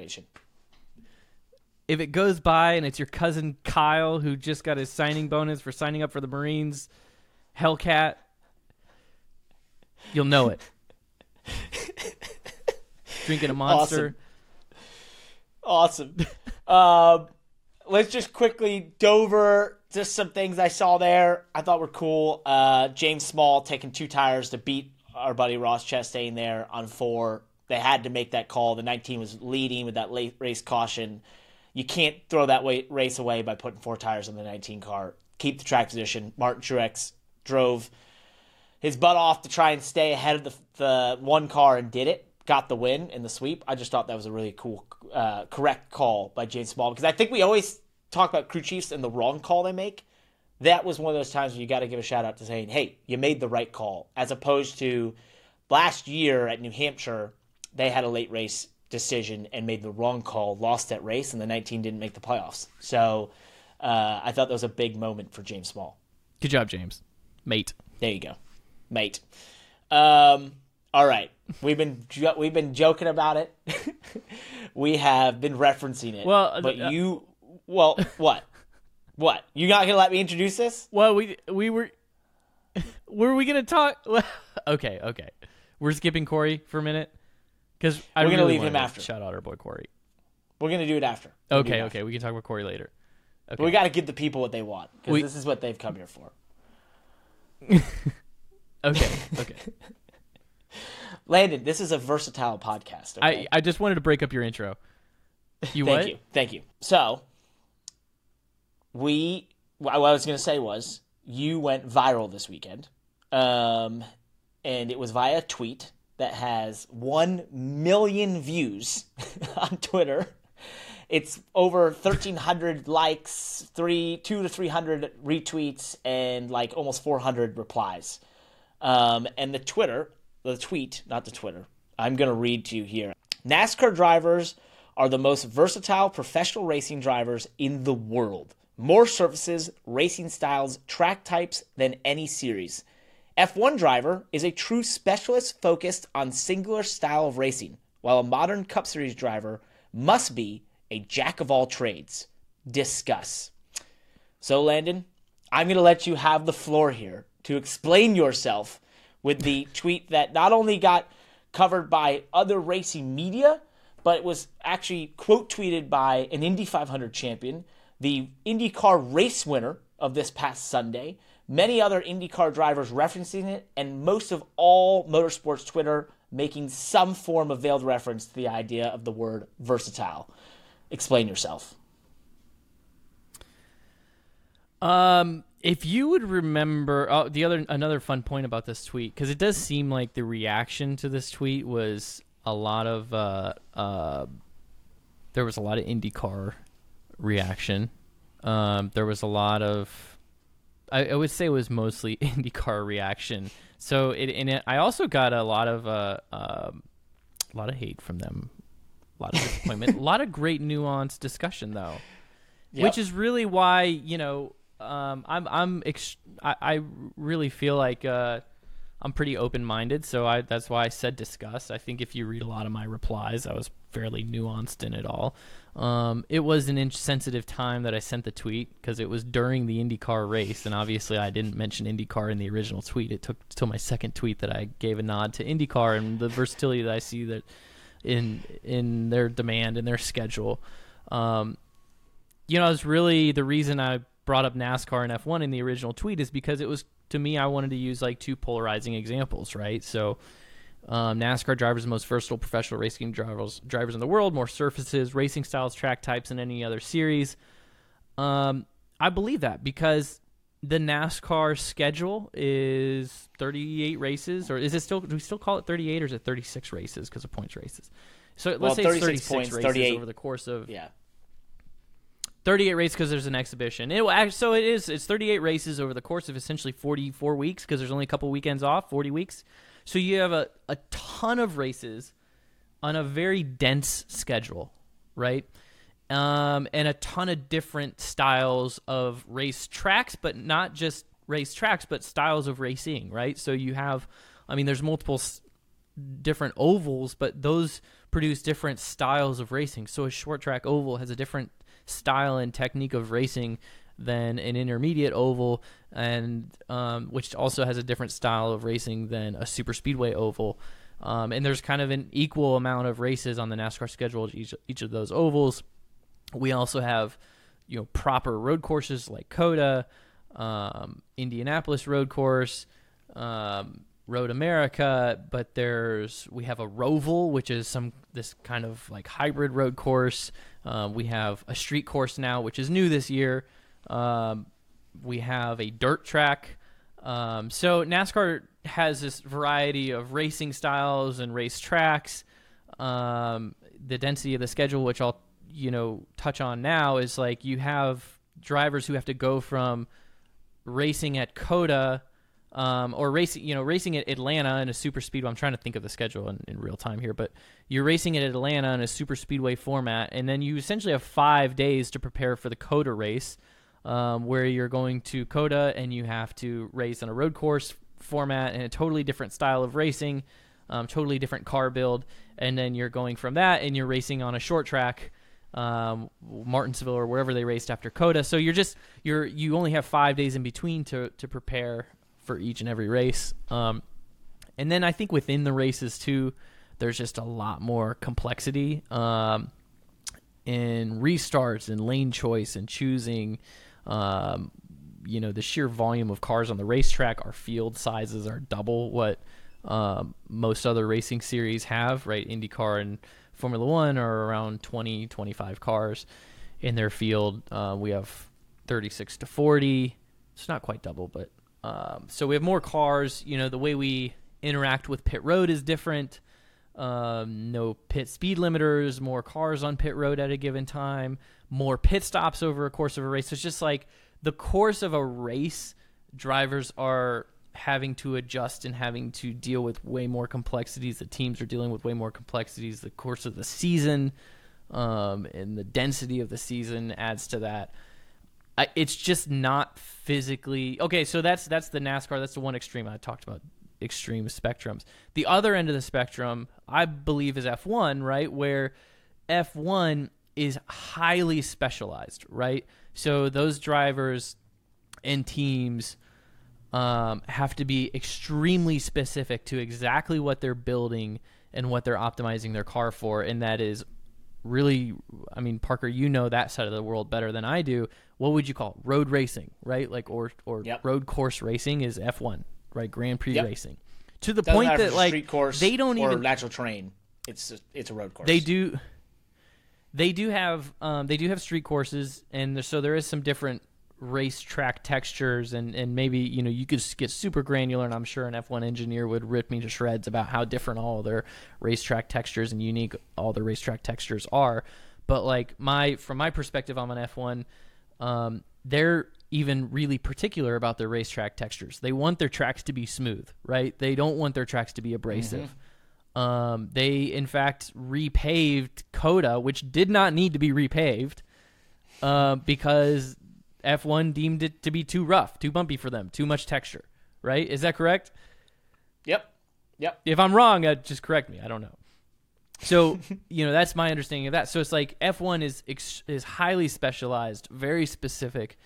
S1: if it goes by and it's your cousin Kyle who just got his signing bonus for signing up for the Marines, Hellcat, you'll know it. Drinking a monster.
S2: Awesome. um, let's just quickly Dover. Just some things I saw there I thought were cool. Uh, James Small taking two tires to beat our buddy Ross Chastain there on four. They had to make that call. The 19 was leading with that late race caution. You can't throw that race away by putting four tires on the 19 car. Keep the track position. Martin Truex drove his butt off to try and stay ahead of the, the one car and did it. Got the win in the sweep. I just thought that was a really cool, uh, correct call by James Small because I think we always talk about crew chiefs and the wrong call they make. That was one of those times where you got to give a shout out to saying, "Hey, you made the right call," as opposed to last year at New Hampshire, they had a late race decision and made the wrong call, lost that race, and the 19 didn't make the playoffs. So uh, I thought that was a big moment for James Small.
S1: Good job, James. Mate.
S2: There you go, mate. Um, all right, we've been we've been joking about it. we have been referencing it.
S1: Well,
S2: but
S1: uh,
S2: you, well, what, what? You not gonna let me introduce this?
S1: Well, we we were were we gonna talk? okay, okay. We're skipping Corey for a minute because
S2: We're gonna leave him
S1: to
S2: after.
S1: Shout out our boy Corey.
S2: We're gonna do it after. We'll
S1: Okay,
S2: it
S1: okay. We can talk about Corey later.
S2: But we got to give the people what they want because this is what they've come here for.
S1: Okay, okay.
S2: Landon, this is a versatile podcast. Okay?
S1: I I just wanted to break up your intro. You
S2: Thank
S1: what?
S2: you. Thank you. So, we, what I was going to say was, you went viral this weekend. Um, and it was via a tweet that has 1 million views on Twitter. It's over 1,300 likes, three, two to 300 retweets, and like almost 400 replies. Um, and the Twitter, the tweet, not the Twitter, I'm going to read to you here. NASCAR drivers are the most versatile professional racing drivers in the world. More surfaces, racing styles, track types than any series. F1 driver is a true specialist focused on singular style of racing, while a modern Cup Series driver must be a jack of all trades. Discuss. So, Landon, I'm going to let you have the floor here to explain yourself with the tweet that not only got covered by other racing media, but it was actually quote tweeted by an Indy 500 champion, the IndyCar race winner of this past Sunday, many other IndyCar drivers referencing it, and most of all motorsports Twitter making some form of veiled reference to the idea of the word versatile. Explain yourself.
S1: Um, if you would remember, oh, the other another fun point about this tweet because it does seem like the reaction to this tweet was a lot of uh, uh, there was a lot of IndyCar reaction. Um, there was a lot of, I, I would say it was mostly IndyCar reaction. So it and it, I also got a lot of uh, um, a lot of hate from them, a lot of disappointment, a lot of great nuanced discussion though which is really why you know um, I'm I'm ex- I, I really feel like uh, I'm pretty open minded, so I that's why I said discuss. I think if you read a lot of my replies, I was fairly nuanced in it all. Um, it was an insensitive time that I sent the tweet because it was during the IndyCar race, and obviously I didn't mention IndyCar in the original tweet. It took till my second tweet that I gave a nod to IndyCar and the versatility that I see that in in their demand and their schedule. Um, you know, it's really the reason I brought up NASCAR and F1 in the original tweet is because it was to me I wanted to use like two polarizing examples, right? So um, NASCAR drivers the most versatile professional racing drivers drivers in the world, more surfaces, racing styles, track types than any other series. Um, I believe that because the NASCAR schedule is 38 races, or is it still? Do we still call it 38, or is it 36 races because of points races? So let's
S2: Well,
S1: say it's
S2: 36
S1: 36
S2: points,
S1: races
S2: 38
S1: over the course of
S2: Yeah.
S1: 38 races because there's an exhibition. It so it is. It's 38 races over the course of essentially 44 weeks because there's only a couple weekends off. 40 weeks, so you have a, a ton of races on a very dense schedule, right? Um, and a ton of different styles of race tracks, but not just race tracks, but styles of racing, right? So you have, I mean, there's multiple s- different ovals, but those produce different styles of racing. So a short track oval has a different style and technique of racing than an intermediate oval, and um, which also has a different style of racing than a super speedway oval. Um, and there's kind of an equal amount of races on the NASCAR schedule each each of those ovals. We also have you know proper road courses like COTA, um, Indianapolis Road Course, um, Road America, but there's we have a Roval, which is some this kind of like hybrid road course. Um, we have a street course now, which is new this year. Um, we have a dirt track. Um, so NASCAR has this variety of racing styles and race tracks. Um, the density of the schedule, which I'll you know touch on now, is like you have drivers who have to go from racing at COTA um, or racing, you know, racing at Atlanta in a super speedway. I'm trying to think of the schedule in, in, real time here, but you're racing at Atlanta in a super speedway format, and then you essentially have five days to prepare for the COTA race, um, where you're going to COTA and you have to race on a road course format and a totally different style of racing, um, totally different car build, and then you're going from that and you're racing on a short track um, Martinsville or wherever they raced after COTA. So you're just you're you only have five days in between to to prepare for each and every race. Um, and then I think within the races too, there's just a lot more complexity um, in restarts and lane choice and choosing. Um, you know the sheer volume of cars on the racetrack. Our field sizes are double what um, most other racing series have. Right, IndyCar and Formula One are around 20, 25 cars in their field. Uh, we have 36 to 40. It's not quite double, but um, so we have more cars. You know, the way we interact with pit road is different. Um, no pit speed limiters, more cars on pit road at a given time, more pit stops over a course of a race. So it's just like the course of a race, drivers are having to adjust and having to deal with way more complexities. The teams are dealing with way more complexities. The course of the season um, and the density of the season adds to that. I, it's just not physically okay. So that's that's the NASCAR. That's the one extreme I talked about. Extreme spectrums. The other end of the spectrum, I believe, is F1, right? Where F1 is highly specialized, right? So those drivers and teams um, have to be extremely specific to exactly what they're building and what they're optimizing their car for, and that is really, I mean, Parker, you know that side of the world better than I do. What would you call it? road racing, right? Like or or
S2: yep.
S1: road course racing is F one, right? Grand Prix
S2: yep.
S1: racing. To the
S2: Doesn't
S1: point that like
S2: course
S1: they don't
S2: or
S1: even
S2: natural terrain. It's a, it's a road course.
S1: They do. They do have um, they do have street courses, and so there is some different racetrack textures and, and maybe you know you could get super granular and i'm sure an f1 engineer would rip me to shreds about how different all their racetrack textures and unique all the racetrack textures are. But like my from my perspective i'm an f1 um, they're even really particular about their racetrack textures. They want their tracks to be smooth right? They don't want their tracks to be abrasive. Mm-hmm. um, they in fact repaved COTA, which did not need to be repaved uh, because F1 deemed it to be too rough, too bumpy for them, too much texture. Right? Is that correct?
S2: Yep. Yep.
S1: If I'm wrong, uh, just correct me. I don't know. So you know that's my understanding of that. So it's like F1 is is highly specialized, very specific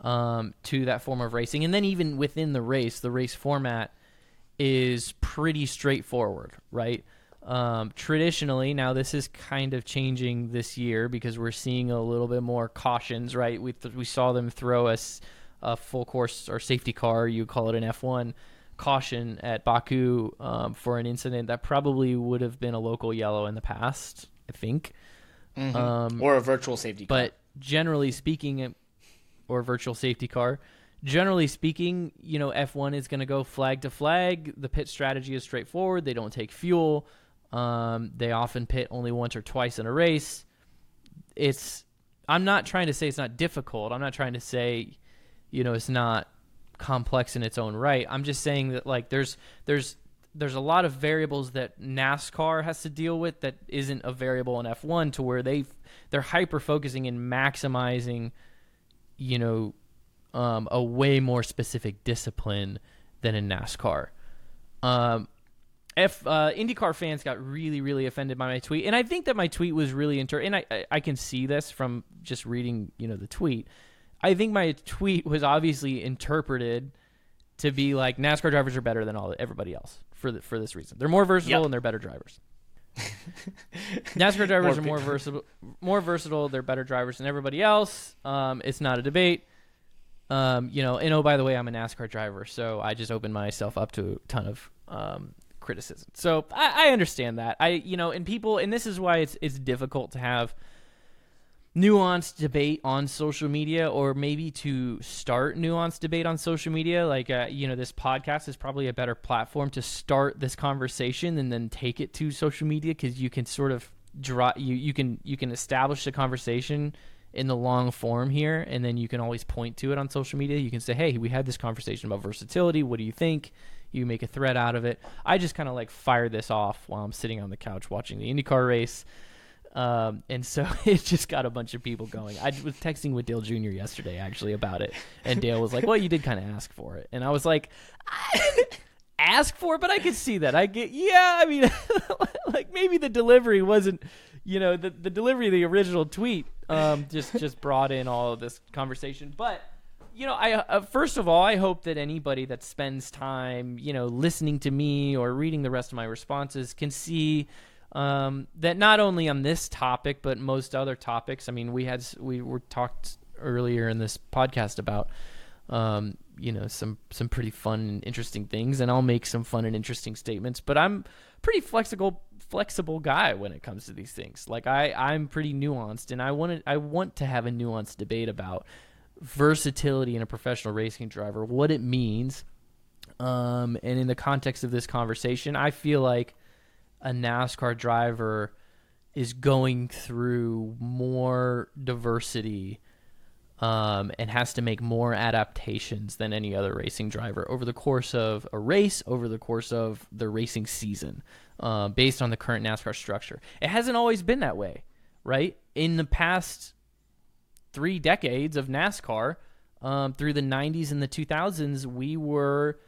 S1: um, to that form of racing, and then even within the race, the race format is pretty straightforward, right? Um, traditionally, now this is kind of changing this year because we're seeing a little bit more cautions, right? We, th- we saw them throw us a full course or safety car, you call it an F1 caution at Baku um, for an incident that probably would have been a local yellow in the past, I think.
S2: Mm-hmm. Um, or a virtual safety car.
S1: But generally speaking, or virtual safety car, generally speaking, you know, F1 is going to go flag to flag. The pit strategy is straightforward. They don't take fuel. Um, they often pit only once or twice in a race. It's I'm not trying to say it's not difficult. I'm not trying to say, you know, it's not complex in its own right. I'm just saying that like there's there's there's a lot of variables that NASCAR has to deal with that isn't a variable in F1 to where they they're hyper focusing and maximizing, you know, um, a way more specific discipline than in NASCAR. Um, if uh, IndyCar fans got really, really offended by my tweet, and I think that my tweet was really inter, and I, I, I can see this from just reading, you know, the tweet. I think my tweet was obviously interpreted to be like NASCAR drivers are better than all everybody else for the, for this reason. They're more versatile
S2: Yep.
S1: and they're better drivers. NASCAR drivers
S2: More
S1: are more versatile, more versatile. They're better drivers than everybody else. Um, it's not a debate. Um, you know, and oh by the way, I'm a NASCAR driver, so I just opened myself up to a ton of um, criticism. So I, I understand that. I you know, and people, and this is why it's it's difficult to have nuanced debate on social media or maybe to start nuanced debate on social media like uh, you know this podcast is probably a better platform to start this conversation and then take it to social media because you can sort of draw you, you can you can establish the conversation in the long form here and then you can always point to it on social media you can say hey we had this conversation about versatility what do you think you make a thread out of it i just kind of like fire this off while i'm sitting on the couch watching the indycar race um, and so it just got a bunch of people going. I was texting with Dale Jr. yesterday actually about it, and Dale was like, "Well, you did kind of ask for it," and I was like, "I ask for it, but I could see that. I get, yeah. I mean, like maybe the delivery wasn't, you know, the the delivery of the original tweet um, just just brought in all of this conversation, but." You know, I uh, first of all, I hope that anybody that spends time, you know, listening to me or reading the rest of my responses can see um, that not only on this topic but most other topics. I mean, we had we were talked earlier in this podcast about, um, you know, some some pretty fun and interesting things, and I'll make some fun and interesting statements. But I'm pretty flexible flexible guy when it comes to these things. Like I I'm pretty nuanced, and I want to I want to have a nuanced debate about versatility in a professional racing driver, what it means. Um, and in the context of this conversation, I feel like a NASCAR driver is going through more diversity um, and has to make more adaptations than any other racing driver over the course of a race, over the course of the racing season, uh, based on the current NASCAR structure. It hasn't always been that way, right? In the past three decades of NASCAR, um, through the 90s and the 2000s, we were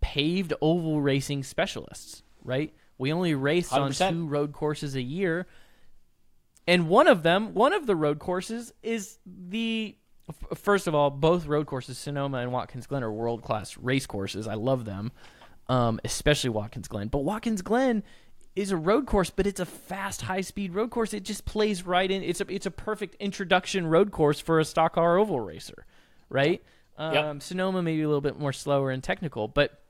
S1: paved oval racing specialists, right? We only raced on
S2: 100%.
S1: two road courses a year. And one of them, one of the road courses is the first of all, both road courses, Sonoma and Watkins Glen, are world class race courses. I love them, um, especially Watkins Glen. But Watkins Glen is a road course, but it's a fast, high speed road course. It just plays right in. It's a it's a perfect introduction road course for a stock car oval racer, right? Um,
S2: Yep.
S1: Sonoma maybe a little bit more slower and technical, but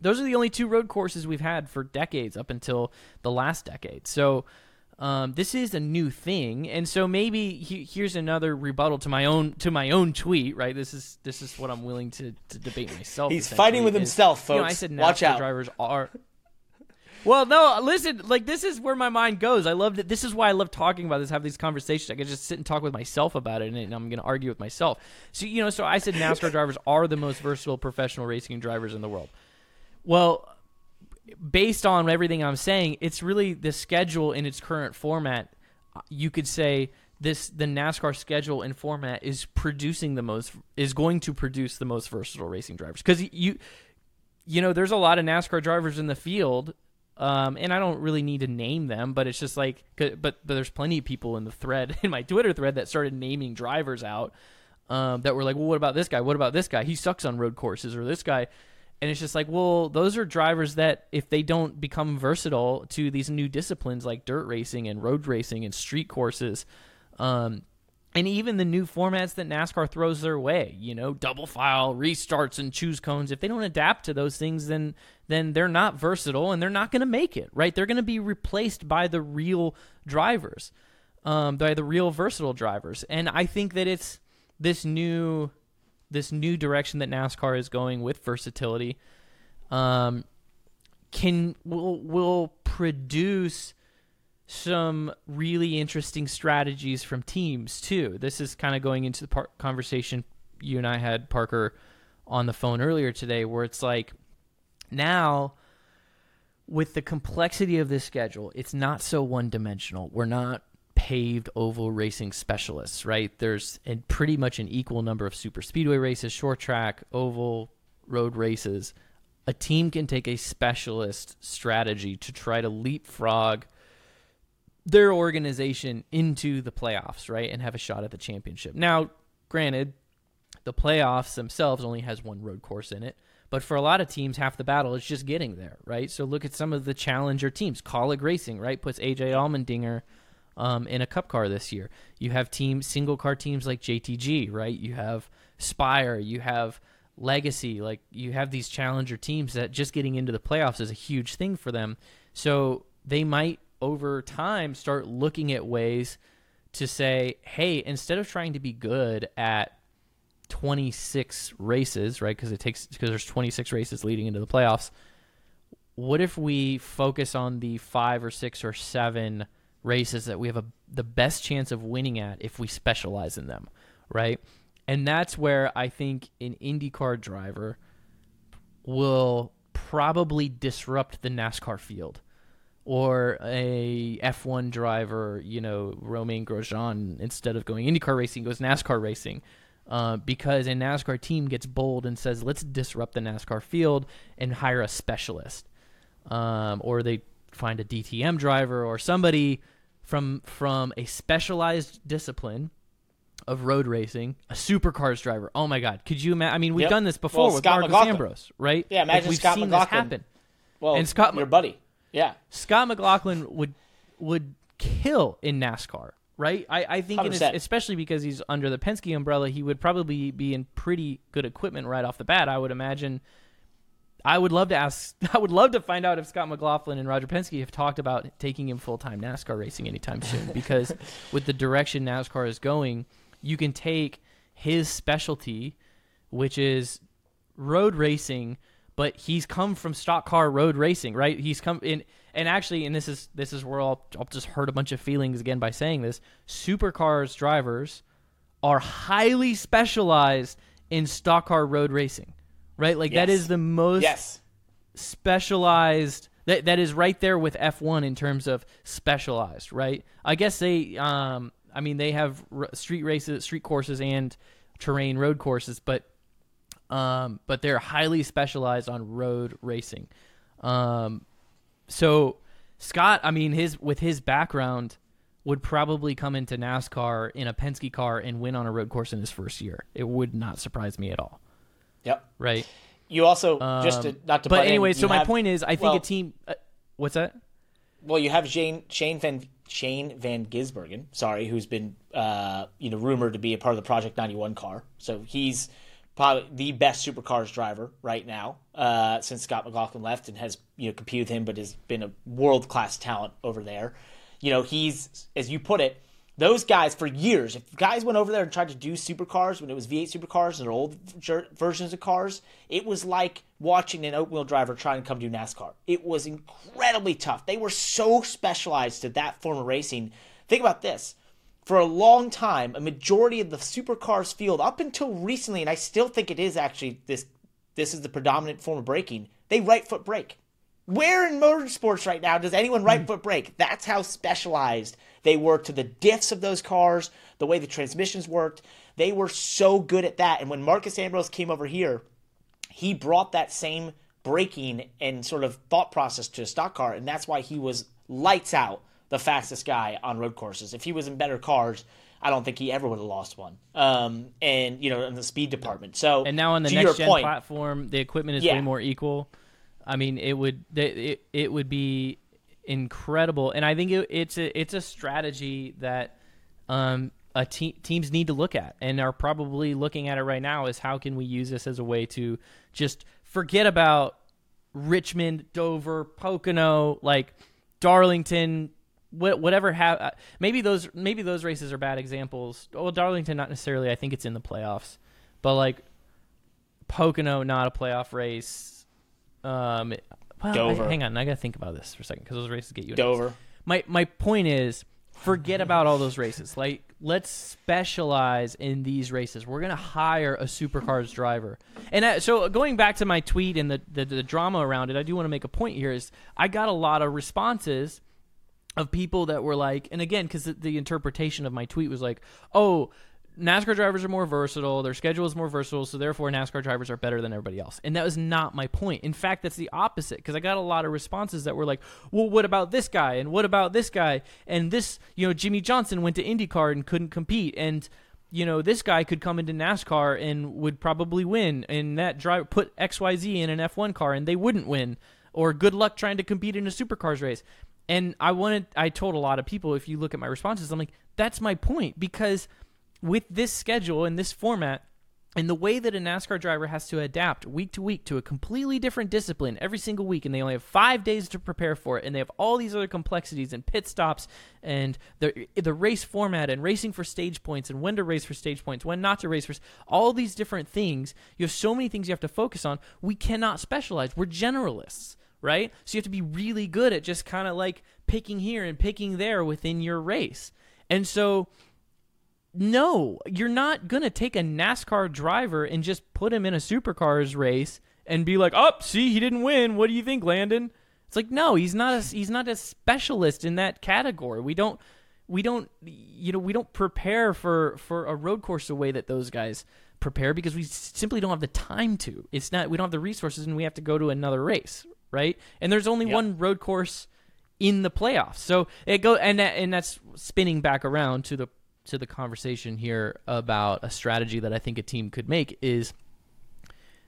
S1: those are the only two road courses we've had for decades up until the last decade. So um, this is a new thing, and so maybe he, here's another rebuttal to my own to my own tweet. Right, this is this is what I'm willing to, to debate myself.
S2: He's fighting with
S1: is,
S2: himself,
S1: You know, I
S2: folks.
S1: said
S2: Watch out.
S1: drivers are. Well, no, listen. Like this is where my mind goes. I love that. This is why I love talking about this. Have these conversations. I can just sit and talk with myself about it, and, I'm going to argue with myself. So you know, so I said NASCAR drivers are the most versatile professional racing drivers in the world. Well, based on everything I'm saying, it's really the schedule in its current format. You could say this: the NASCAR schedule and format is producing the most, is going to produce the most versatile racing drivers because you, you know, there's a lot of NASCAR drivers in the field. Um, and I don't really need to name them, but it's just like, but, but there's plenty of people in the thread in my Twitter thread that started naming drivers out um, that were like, well, what about this guy? What about this guy? He sucks on road courses, or this guy. And it's just like, well, those are drivers that if they don't become versatile to these new disciplines like dirt racing and road racing and street courses, um, and even the new formats that NASCAR throws their way, you know, double file, restarts, and choose cones. If they don't adapt to those things, then then they're not versatile and they're not going to make it. Right? They're going to be replaced by the real drivers, um, by the real versatile drivers. And I think that it's this new this new direction that NASCAR is going with versatility. Um, can will will produce some really interesting strategies from teams too. This is kind of going into the par- conversation you and I had Parker on the phone earlier today where it's like now with the complexity of this schedule, it's not so one-dimensional. We're not paved oval racing specialists, right? There's a pretty much an equal number of super speedway races, short track, oval, road races a team can take a specialist strategy to try to leapfrog their organization into the playoffs, right, and have a shot at the championship. Now, granted, the playoffs themselves only has one road course in it, but for a lot of teams, half the battle is just getting there, right? So look at some of the challenger teams. Kaulig Racing, right, puts AJ Allmendinger um, in a Cup car this year. You have team single car teams like JTG, right? You have Spire, you have Legacy, like you have these challenger teams that just getting into the playoffs is a huge thing for them. So they might over time start looking at ways to say, hey, instead of trying to be good at 26 races, right? Because it takes because there's 26 races leading into the playoffs. What if we focus on the five or six or seven races that we have a, the best chance of winning at if we specialize in them, right? And that's where I think an IndyCar driver will probably disrupt the NASCAR field or a F1 driver, you know, Romain Grosjean, instead of going IndyCar racing, goes NASCAR racing. Uh, because a NASCAR team gets bold and says, let's disrupt the NASCAR field and hire a specialist. Um, or they find a DTM driver or somebody from from a specialized discipline of road racing, a supercars driver. Oh my God, could you imagine? I mean, we've
S2: Yep.
S1: done this before
S2: Well,
S1: with
S2: Scott
S1: Marcos
S2: McLaughlin.
S1: Ambrose, right?
S2: Yeah,
S1: Like,
S2: imagine
S1: we've
S2: Scott
S1: seen
S2: McLaughlin.
S1: this happen.
S2: Well,
S1: And Scott
S2: your buddy. Yeah.
S1: Scott McLaughlin would would kill in NASCAR, right? I, I think, his, especially because he's under the Penske umbrella, he would probably be in pretty good equipment right off the bat. I would imagine. I would love to ask. I would love to find out if Scott McLaughlin and Roger Penske have talked about taking him full time NASCAR racing anytime soon. Because with the direction NASCAR is going, you can take his specialty, which is road racing, but he's come from stock car road racing, right? He's come in, and actually, and this is this is where I'll, I'll just hurt a bunch of feelings again by saying this. Supercars drivers are highly specialized in stock car road racing, right? Like that
S2: Yes.
S1: is the most
S2: Yes.
S1: specialized that that is right there with F1 in terms of specialized, right? I guess they um I mean they have r- street races, street courses and terrain road courses, but um but they're highly specialized on road racing. Um so Scott, I mean his with his background would probably come into NASCAR in a Penske car and win on a road course in his first year. It would not surprise me at all,
S2: Yep.
S1: right?
S2: You also just to,
S1: Um,
S2: not to.
S1: but
S2: in,
S1: anyway, so my point is, I think
S2: well-
S1: a team. Uh, what's that?
S2: Well, you have Shane Shane Van Shane Van Gisbergen, sorry, who's been uh, you know rumored to be a part of the Project 91 car. So he's probably the best supercars driver right now uh, since Scott McLaughlin left and has you know competed with him, but has been a world class talent over there. You know, he's as you put it. Those guys for years, if guys went over there and tried to do supercars when it was V8 supercars and old ver- versions of cars, it was like watching an open wheel driver try and come do NASCAR. It was incredibly tough. They were so specialized to that form of racing. Think about this. For a long time, a majority of the supercars field, up until recently, and I still think it is actually this this is the predominant form of braking, they right foot brake. Where in motorsports right now does anyone right hmm. foot brake? That's how specialized they were to the diffs of those cars, the way the transmissions worked. They were so good at that. And when Marcos Ambrose came over here, he brought that same braking and sort of thought process to a stock car, and that's why he was lights out the fastest guy on road courses. If he was in better cars, I don't think he ever would have lost one. Um, and you know, in the speed department. So
S1: And now on the next gen
S2: point,
S1: platform, the equipment is
S2: Yeah.
S1: way more equal. I mean, it would it it would be incredible, and I think it, it's a it's a strategy that um a te- teams need to look at and are probably looking at it right now. Is how can we use this as a way to just forget about Richmond, Dover, Pocono, like Darlington, whatever. Ha- maybe those maybe those races are bad examples. Well, Darlington not necessarily. I think it's in the playoffs, but like Pocono, not a playoff race. Um, well, I-
S2: Dover.
S1: hang on, I gotta think about this for a second because those races get you.
S2: Dover.
S1: My my point is, forget about all those races. Like, let's specialize in these races. We're gonna hire a supercars driver. And uh, so, going back to my tweet and the, the the drama around it, I do want to make a point here. Is I got a lot of responses of people that were like, and again, because the, interpretation of my tweet was like, oh. NASCAR drivers are more versatile. Their schedule is more versatile, so therefore NASCAR drivers are better than everybody else. And that was not my point. In fact, that's the opposite because I got a lot of responses that were like, "Well, what about this guy? And what about this guy? And this, you know, Jimmie Johnson went to IndyCar and couldn't compete, and you know, this guy could come into NASCAR and would probably win, and that driver put XYZ in an F1 car and they wouldn't win, or good luck trying to compete in a supercars race." And I wanted, I told a lot of people, if you look at my responses, I'm like, that's my point because with this schedule and this format and the way that a NASCAR driver has to adapt week to week to a completely different discipline every single week, and they only have five days to prepare for it, and they have all these other complexities and pit stops and the the race format and racing for stage points and when to race for stage points, when not to race for all these different things. You have so many things you have to focus on. We cannot specialize. We're generalists right? So you have to be really good at just kind of like picking here and picking there within your race. And so, no, you're not going to take a NASCAR driver and just put him in a supercars race and be like, "Oh, see, he didn't win. What do you think, Landon?" It's like, no, he's not a he's not a specialist in that category. We don't we don't you know we don't prepare for for a road course the way that those guys prepare because we simply don't have the time to. It's not we don't have the resources and we have to go to another race, right? And there's only
S2: Yep.
S1: one road course in the playoffs. So it go and that, and that's spinning back around to the to the conversation here about a strategy that I think a team could make is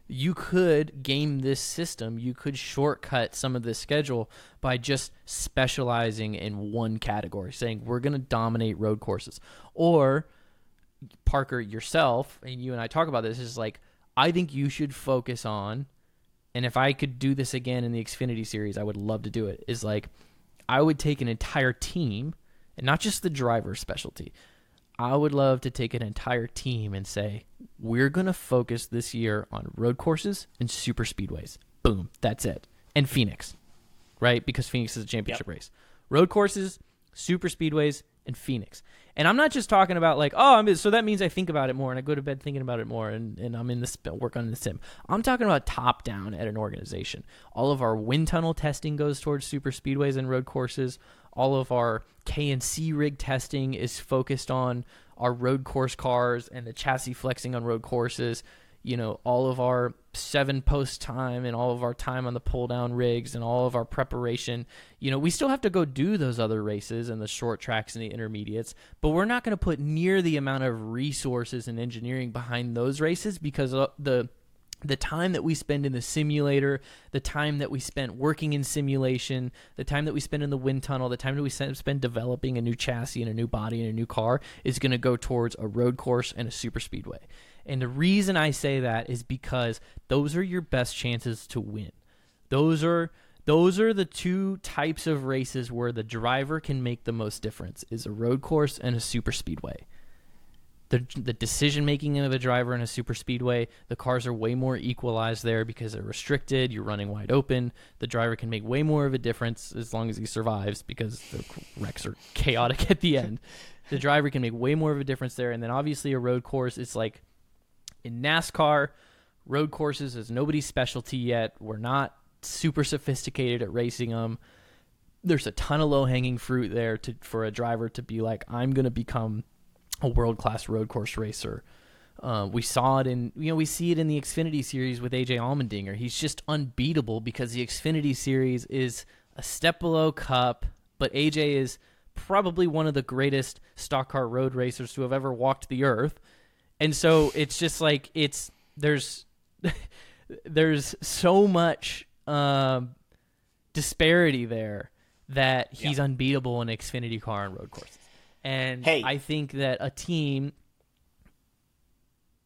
S1: you could game this system. You could shortcut some of this schedule by just specializing in one category, saying we're going to dominate road courses. Or Parker yourself and you and I talk about this is like I think you should focus on and if I could do this again in the Xfinity series, I would love to do it. Is like I would take an entire team and not just the driver specialty. I would love to take an entire team and say, we're going to focus this year on road courses and super speedways. Boom, that's it. And Phoenix, right? Because Phoenix is a championship race. Road courses, super speedways, and Phoenix. And I'm not just talking about like, oh, I'm, so that means I think about it more and I go to bed thinking about it more and, and I'm in this work on the sim. I'm talking about top down at an organization. All of our wind tunnel testing goes towards super speedways and road courses. All of our K&C rig testing is focused on our road course cars and the chassis flexing on road courses. You know, all of our seven post time and all of our time on the pull down rigs and all of our preparation. You know, we still have to go do those other races and the short tracks and the intermediates, but we're not going to put near the amount of resources and engineering behind those races because uh, the the time that we spend in the simulator, the time that we spent working in simulation, the time that we spend in the wind tunnel, the time that we spend spend developing a new chassis and a new body and a new car is going to go towards a road course and a super speedway. And the reason I say that is because those are your best chances to win. Those are those are the two types of races where the driver can make the most difference is a road course and a super speedway the the decision making of a driver in a super speedway the cars are way more equalized there because they're restricted you're running wide open the driver can make way more of a difference as long as he survives because the wrecks are chaotic at the end the driver can make way more of a difference there and then obviously a road course it's like in NASCAR road courses is nobody's specialty yet we're not super sophisticated at racing them there's a ton of low hanging fruit there to for a driver to be like I'm going to become a world class road course racer. Uh, we saw it in you know we see it in the Xfinity series with AJ Allmendinger. He's just unbeatable because the Xfinity series is a step below Cup, but AJ is probably one of the greatest stock car road racers to have ever walked the earth. And so it's just like it's there's there's so much um, disparity there that he's
S2: Yeah.
S1: unbeatable in Xfinity car and road courses. And
S2: Hey.
S1: I think that a team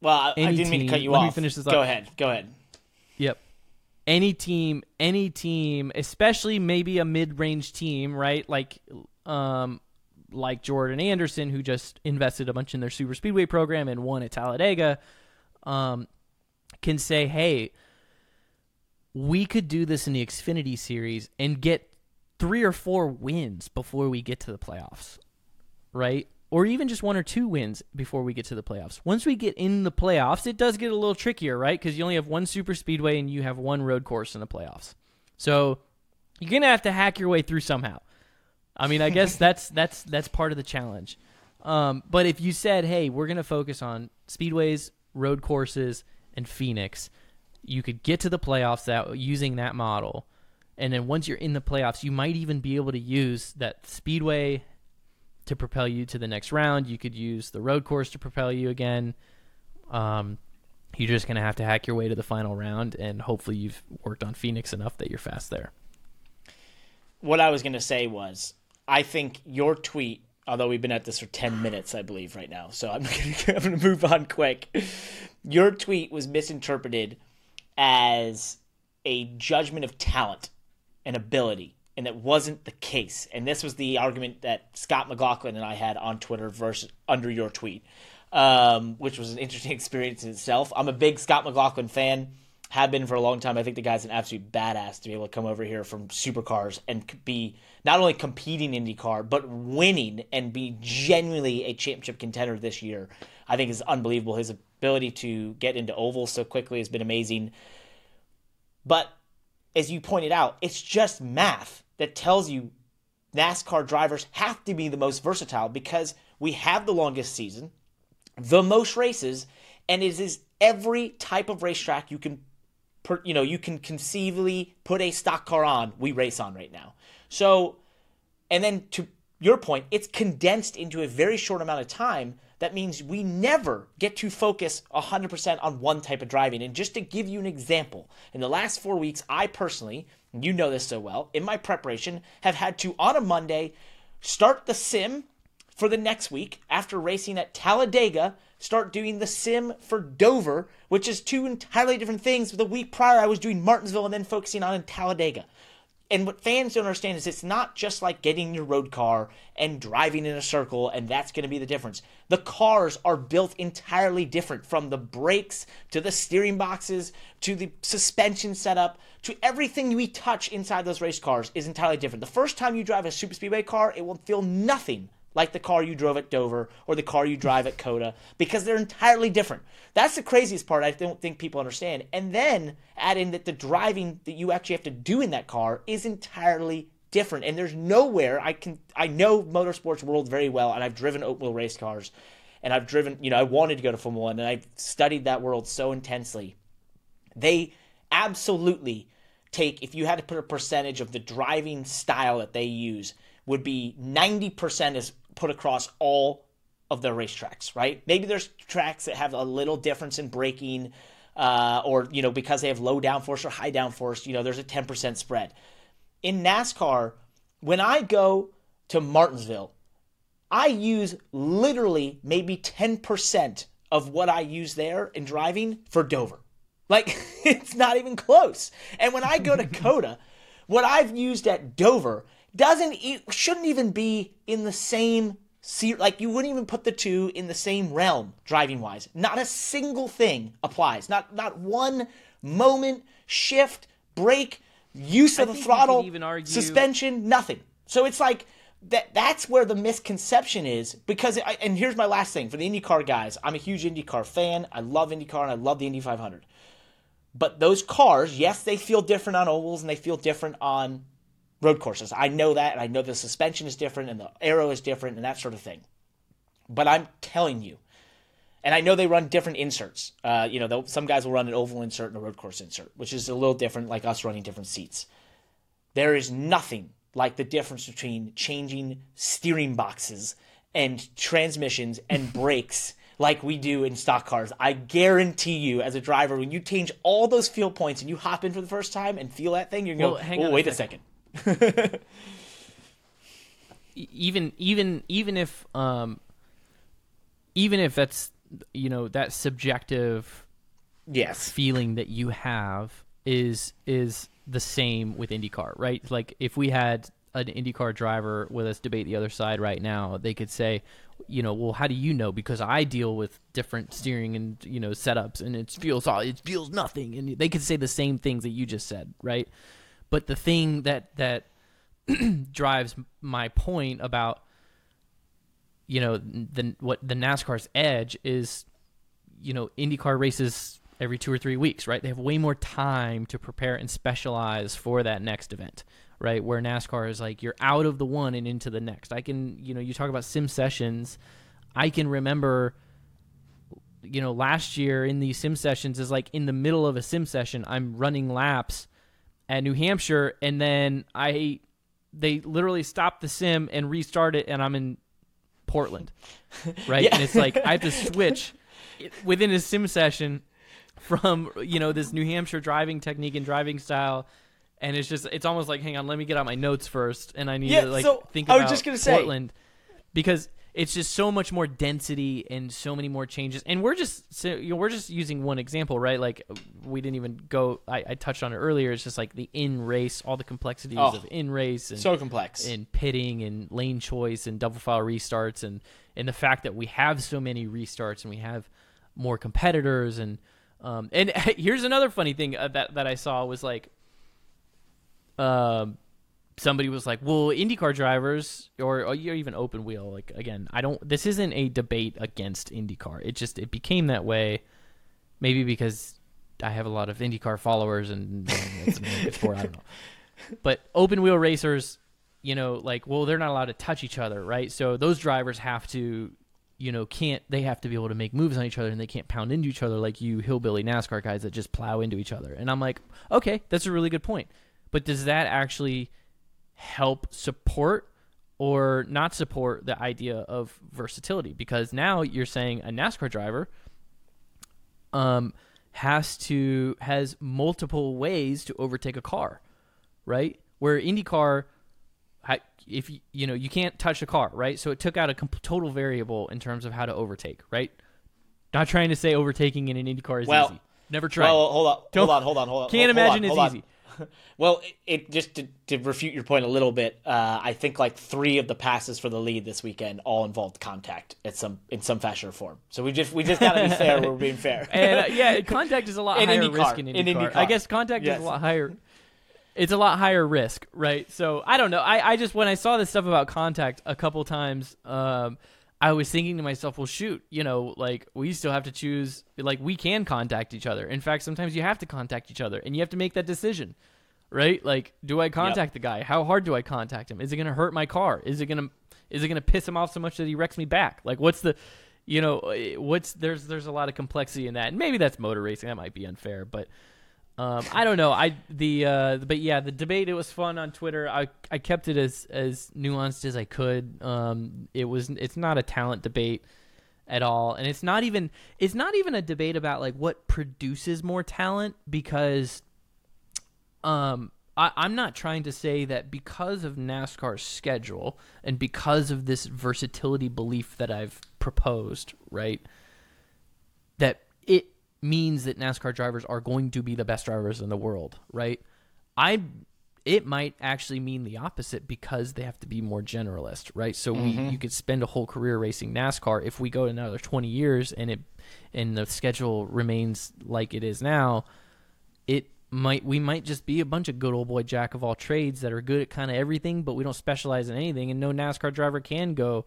S2: Well, I, I didn't mean to cut
S1: team-
S2: you
S1: let me
S2: off.
S1: finish this
S2: Go
S1: up.
S2: ahead. Go ahead.
S1: Yep. Any team, any team, especially maybe a mid-range team, right? Like, um, like Jordan Anderson, who just invested a bunch in their super speedway program and won at Talladega, um, can say, "Hey, we could do this in the Xfinity series and get three or four wins before we get to the playoffs, right? Or even just one or two wins before we get to the playoffs. Once we get in the playoffs, it does get a little trickier, right? Because you only have one super speedway and you have one road course in the playoffs. So you're gonna have to hack your way through somehow. I mean, I guess that's that's that's part of the challenge. Um, but if you said, "Hey, we're going to focus on speedways, road courses, and Phoenix," you could get to the playoffs that using that model, and then once you're in the playoffs, you might even be able to use that speedway to propel you to the next round. You could use the road course to propel you again. Um, you're just going to have to hack your way to the final round, and hopefully, you've worked on Phoenix enough that you're fast there.
S2: What I was going to say was, I think your tweet although we've been at this for 10 minutes, I believe, right now. So I'm going to move on quick. Your tweet was misinterpreted as a judgment of talent and ability, and that wasn't the case. And this was the argument that Scott McLaughlin and I had on Twitter versus under your tweet, um, which was an interesting experience in itself. I'm a big Scott McLaughlin fan have been for a long time. I think the guy's an absolute badass to be able to come over here from supercars and be not only competing in IndyCar but winning and be genuinely a championship contender this year. I think is unbelievable. His ability to get into ovals so quickly has been amazing. But as you pointed out, it's just math that tells you NASCAR drivers have to be the most versatile because we have the longest season, the most races, and it is every type of racetrack you can per, you know, you can conceivably put a stock car on, we race on right now. So, and then to your point, it's condensed into a very short amount of time. That means we never get to focus 100% on one type of driving. And just to give you an example, in the last four weeks, I personally, you know this so well, in my preparation, have had to, on a Monday, start the sim for the next week after racing at Talladega start doing the sim for Dover, which is two entirely different things. The week prior, I was doing Martinsville and then focusing on Talladega. And what fans don't understand is it's not just like getting your road car and driving in a circle, and that's going to be the difference. The cars are built entirely different from the brakes to the steering boxes to the suspension setup to everything we touch inside those race cars is entirely different. The first time you drive a super speedway car, it will feel nothing like the car you drove at Dover or the car you drive at COTA because they're entirely different. That's the craziest part I don't think people understand. And then add in that the driving that you actually have to do in that car is entirely different. And there's nowhere I can I know motorsports world very well and I've driven open wheel race cars and I've driven, you know, I wanted to go to Formula 1 and I've studied that world so intensely. They absolutely take if you had to put a percentage of the driving style that they use would be 90% is put across all of their racetracks, right? Maybe there's tracks that have a little difference in braking, uh, or you know because they have low downforce or high downforce. You know, there's a 10% spread. In NASCAR, when I go to Martinsville, I use literally maybe 10% of what I use there in driving for Dover. Like it's not even close. And when I go to COTA, what I've used at Dover doesn't shouldn't even be in the same like you wouldn't even put the two in the same realm driving wise. Not a single thing applies. Not not one moment, shift, brake, use of I the throttle, argue... suspension, nothing. So it's like that that's where the misconception is because I, and here's my last thing for the IndyCar guys. I'm a huge IndyCar fan. I love IndyCar and I love the Indy 500. But those cars, yes, they feel different on ovals and they feel different on road courses. I know that, and I know the suspension is different, and the aero is different, and that sort of thing. But I'm telling you, and I know they run different inserts. Uh, you know, some guys will run an oval insert and a road course insert, which is a little different, like us running different seats. There is nothing like the difference between changing steering boxes and transmissions and brakes like we do in stock cars. I guarantee you, as a driver, when you change all those feel points and you hop in for the first time and feel that thing, you're going to well, go, oh, wait a second.
S1: Even even even if um even if that's you know that subjective
S2: yes
S1: feeling that you have is is the same with IndyCar, right? Like if we had an IndyCar driver with us debate the other side right now, they could say, you know, well, how do you know? Because I deal with different steering and you know setups, and it feels all it feels nothing, and they could say the same things that you just said, right? But the thing that that drives my point about you know the what the NASCAR's edge is you know IndyCar races every 2 or 3 weeks, right? They have way more time to prepare and specialize for that next event, right? Where NASCAR is like you're out of the one and into the next. I can, you know, you talk about sim sessions I can remember you know last year in these sim sessions is like in the middle of a sim session I'm running laps at New Hampshire and then I they literally stop the sim and restart it and I'm in Portland. Right?
S2: Yeah.
S1: And it's like I have to switch within a sim session from you know this New Hampshire driving technique and driving style and it's just it's almost like hang on let me get out my notes first and I need
S2: Yeah,
S1: to like
S2: so
S1: think
S2: I
S1: about
S2: was just gonna say-
S1: Portland because it's just so much more density and so many more changes. And we're just so, you know, we're just using one example right? Like we didn't even go I, I touched on it earlier. It's just like the in race all the complexities
S2: Oh,
S1: of in race and
S2: So complex.
S1: and pitting and lane choice and double file restarts and and the fact that we have so many restarts and we have more competitors and um and here's another funny thing uh, that that I saw was like um somebody was like well IndyCar drivers or, or even open wheel like again I don't this isn't a debate against IndyCar it just it became that way maybe because I have a lot of IndyCar followers and you know, it's sport I don't know but open wheel racers, you know, like well, they're not allowed to touch each other, right? So those drivers have to, you know, can't they have to be able to make moves on each other and they can't pound into each other like you hillbilly NASCAR guys that just plow into each other. And I'm like, okay, that's a really good point. But does that actually help support or not support the idea of versatility? Because now you're saying a NASCAR driver um, has to has multiple ways to overtake a car, right? Where IndyCar, if you, you know you can't touch a car, right? So it took out a comp- total variable in terms of how to overtake, right? Not trying to say overtaking in an IndyCar is
S2: Well-
S1: easy. Never tried.
S2: Well, hold on,
S1: Don't-
S2: hold on, hold on, hold on.
S1: Can't
S2: hold
S1: imagine
S2: hold
S1: it's
S2: on.
S1: easy.
S2: Well, it, it just to, to refute your point a little bit. Uh, I think like three of the passes for the lead this weekend all involved contact at some in some fashion or form. So we just we just gotta be fair. We're being fair.
S1: and uh, yeah, contact is a lot
S2: In
S1: higher
S2: IndyCar.
S1: risk in
S2: In
S1: IndyCar.
S2: IndyCar.
S1: I guess contact
S2: Yes.
S1: is a lot higher. It's a lot higher risk, right? So I don't know. I, I just when I saw this stuff about contact a couple times, um, I was thinking to myself, well, shoot, you know, like we still have to choose. Like we can contact each other. In fact, sometimes you have to contact each other, and you have to make that decision, right? Like, do I contact the guy? How hard do I contact him? Is it going to hurt my car? Is it going to is it going to piss him off so much that he wrecks me back? Like, what's the you know, eh, what's there's there's a lot of complexity in that, and maybe that's motor racing. That might be unfair, but um, I don't know. I the uh, but yeah, the debate it was fun on Twitter. I I kept it as as nuanced as I could. Um, it was it's not a talent debate at all, and it's not even it's not even a debate about like what produces more talent because um I, I'm not trying to say that because of NASCAR's schedule and because of this versatility belief that I've proposed, right? That it means that NASCAR drivers are going to be the best drivers in the world, right? I it might actually mean the opposite because they have to be more generalist, right? So we mm-hmm. you could spend a whole career racing NASCAR if we go another 20 years and it and the schedule remains like it is now, it might we might just be a bunch of good old boy jack of all trades that are good at kind of everything, but we don't specialize in anything and no NASCAR driver can go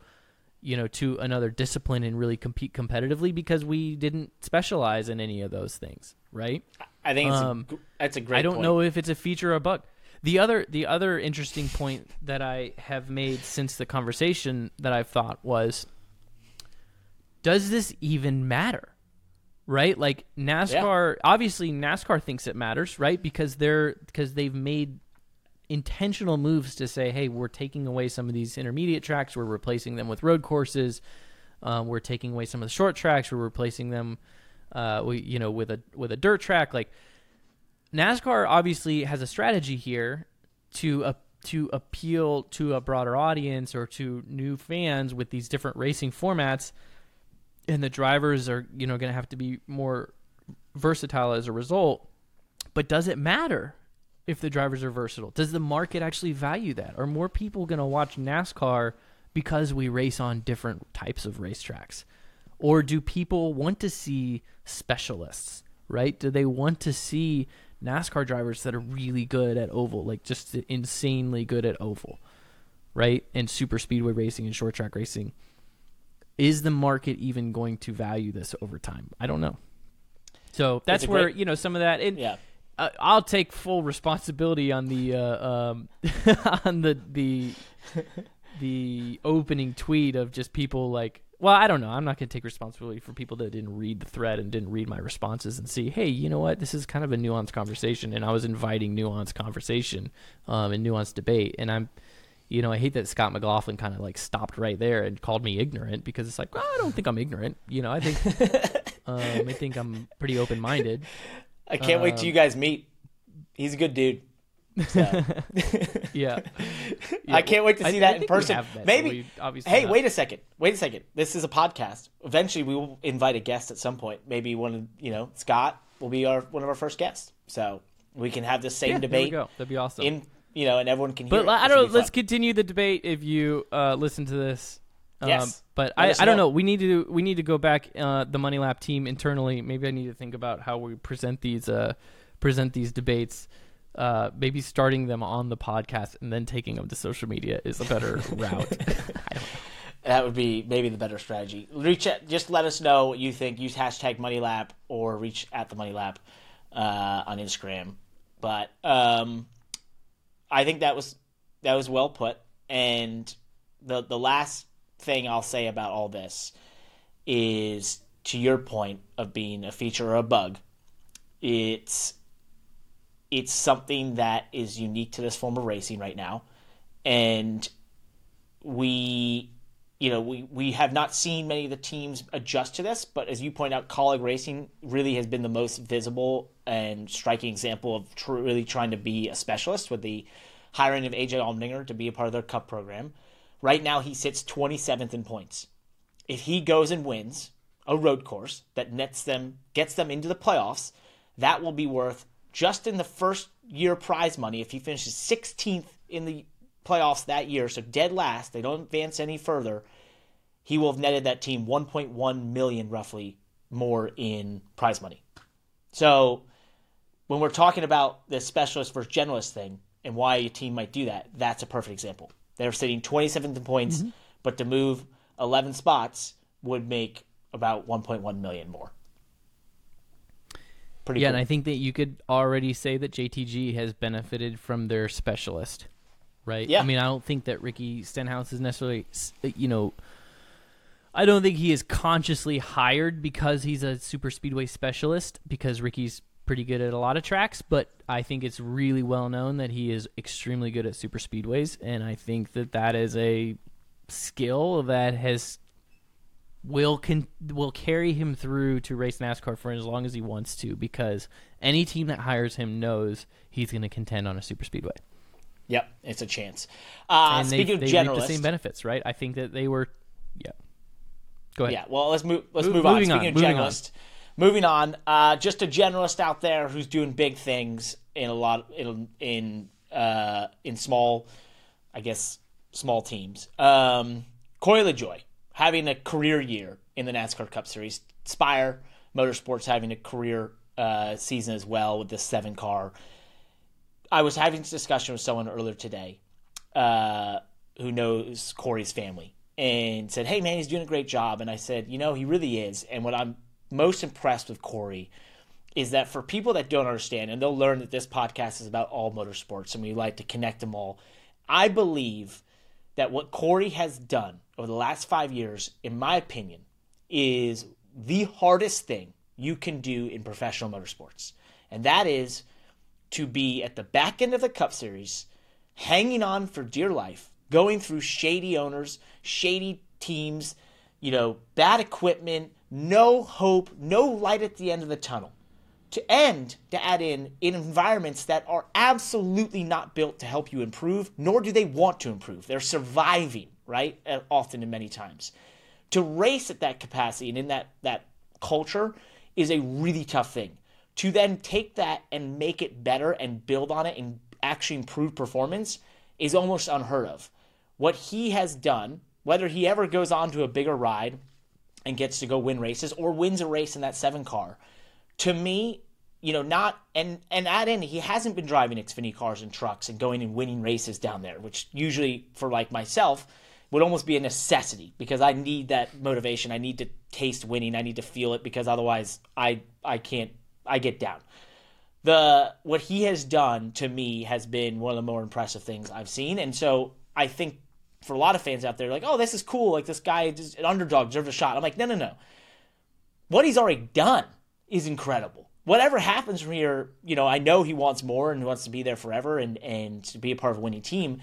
S1: you know to another discipline and really compete competitively because we didn't specialize in any of those things, right?
S2: I think it's
S1: Um,
S2: a, that's a great.
S1: I don't
S2: point.
S1: know if it's a feature or a bug. The other the other interesting point that I have made since the conversation that I've thought was does this even matter? Right? Like NASCAR obviously NASCAR thinks it matters, right? Because they're because they've made intentional moves to say, "Hey, we're taking away some of these intermediate tracks, we're replacing them with road courses. Um, we're taking away some of the short tracks, we're replacing them uh, we, you know, with a with a dirt track like NASCAR obviously has a strategy here to uh, to appeal to a broader audience or to new fans with these different racing formats, and the drivers are you know going to have to be more versatile as a result. But does it matter if the drivers are versatile? Does the market actually value that? Are more people going to watch NASCAR because we race on different types of racetracks? Or do people want to see specialists, right? Do they want to see NASCAR drivers that are really good at oval, like just insanely good at oval, right? And super speedway racing and short track racing. Is the market even going to value this over time? I don't know. So that's where
S2: great-
S1: you know some of that. And
S2: Yeah.
S1: Uh, I'll take full responsibility on the uh, um, on the the the opening tweet of just people like well, I don't know. I'm not going to take responsibility for people that didn't read the thread and didn't read my responses and see, hey, you know what? This is kind of a nuanced conversation, and I was inviting nuanced conversation um, and nuanced debate. And I'm, you know, I hate that Scott McLaughlin kind of like stopped right there and called me ignorant because it's like, well, I don't think I'm ignorant. You know, I think, um, I think I'm pretty open minded.
S2: I can't wait till you guys meet. He's a good dude. So.
S1: Yeah.
S2: I can't wait to see
S1: I
S2: that in person.
S1: met,
S2: Maybe.
S1: obviously
S2: hey,
S1: not.
S2: wait a second. Wait a second. This is a podcast. Eventually, we will invite a guest at some point. Maybe one of you know Scott will be our one of our first guests. So we can have the same
S1: Yeah,
S2: debate
S1: go. That'd be awesome.
S2: in you know, and everyone can hear.
S1: But
S2: it.
S1: I don't. Let's
S2: fun.
S1: continue the debate if you uh, listen to this. Um,
S2: Yes.
S1: But I, I don't
S2: know.
S1: We need to we need to go back uh, the Money Lap team internally. Maybe I need to think about how we present these uh, present these debates. Uh, maybe starting them on the podcast and then taking them to social media is a better route. I don't know.
S2: That would be maybe the better strategy. Reach out, just let us know what you think. Use hashtag Money MoneyLap or reach at the MoneyLap uh, on Instagram. But um, I think that was that was well put. And the the last thing I'll say about all this is to your point of being a feature or a bug. It's it's something that is unique to this form of racing right now, and we you know, we, we have not seen many of the teams adjust to this, but as you point out, Kaulig Racing really has been the most visible and striking example of tr- really trying to be a specialist with the hiring of AJ Allmendinger to be a part of their cup program. Right now, he sits 27th in points. If he goes and wins a road course that nets them, gets them into the playoffs, that will be worth just in the first year prize money. If he finishes 16th in the playoffs that year, so dead last, they don't advance any further, he will have netted that team 1.1 million roughly more in prize money. So when we're talking about the specialist versus generalist thing and why a team might do that, that's a perfect example. They're sitting 27th in points, mm-hmm. but to move 11 spots would make about 1.1 million more. Pretty
S1: Yeah,
S2: cool.
S1: and I think that you could already say that JTG has benefited from their specialist, right?
S2: Yeah.
S1: I mean, I don't think that Ricky Stenhouse is necessarily, uh, you know, I don't think he is consciously hired because he's a super speedway specialist because Ricky's pretty good at a lot of tracks, but I think it's really well known that he is extremely good at super speedways, and I think that that is a skill that has will con- will carry him through to race NASCAR for as long as he wants to because any team that hires him knows he's going to contend on a super speedway.
S2: Yep, it's a chance. Uh,
S1: and they,
S2: speaking
S1: they
S2: of generalists,
S1: the same benefits, right? I think that they were yeah. Go ahead.
S2: Yeah, well, let's move. Let's
S1: Mo-
S2: move on. Speaking
S1: on,
S2: of
S1: moving on.
S2: Moving on. Uh, just a generalist out there who's doing big things in a lot in in uh, in small, I guess, small teams. Um, Corey LaJoie having a career year in the NASCAR Cup Series. Spire Motorsports having a career uh, season as well with the seven car. I was having this discussion with someone earlier today uh, who knows Corey's family and said, Hey, man, he's doing a great job. And I said, You know, he really is. And what I'm most impressed with Corey is that for people that don't understand, and they'll learn that this podcast is about all motorsports and we like to connect them all, I believe that what Corey has done over the last five years, in my opinion, is the hardest thing you can do in professional motorsports. And that is to be at the back end of the Cup Series, hanging on for dear life, going through shady owners, shady teams, you know, bad equipment, no hope, no light at the end of the tunnel. To end, to add in, in environments that are absolutely not built to help you improve, nor do they want to improve. They're surviving, right? Uh, Often and many times. To race at that capacity and in that, that culture is a really tough thing to then take that and make it better and build on it and actually improve performance is almost unheard of. What he has done, whether he ever goes on to a bigger ride and gets to go win races or wins a race in that seven car, to me, you know, not and and add in he hasn't been driving Xfinity cars and trucks and going and winning races down there, which usually for like myself would almost be a necessity because I need that motivation. I need to taste winning. I need to feel it because otherwise I I can't I get down. The what he has done to me has been one of the more impressive things I've seen, and so I think for a lot of fans out there, like, oh, this is cool. Like this guy, just an underdog, deserves a shot. I'm like, no, no, no. What he's already done is incredible. Whatever happens from here, you know, I know he wants more and he wants to be there forever and and to be a part of a winning team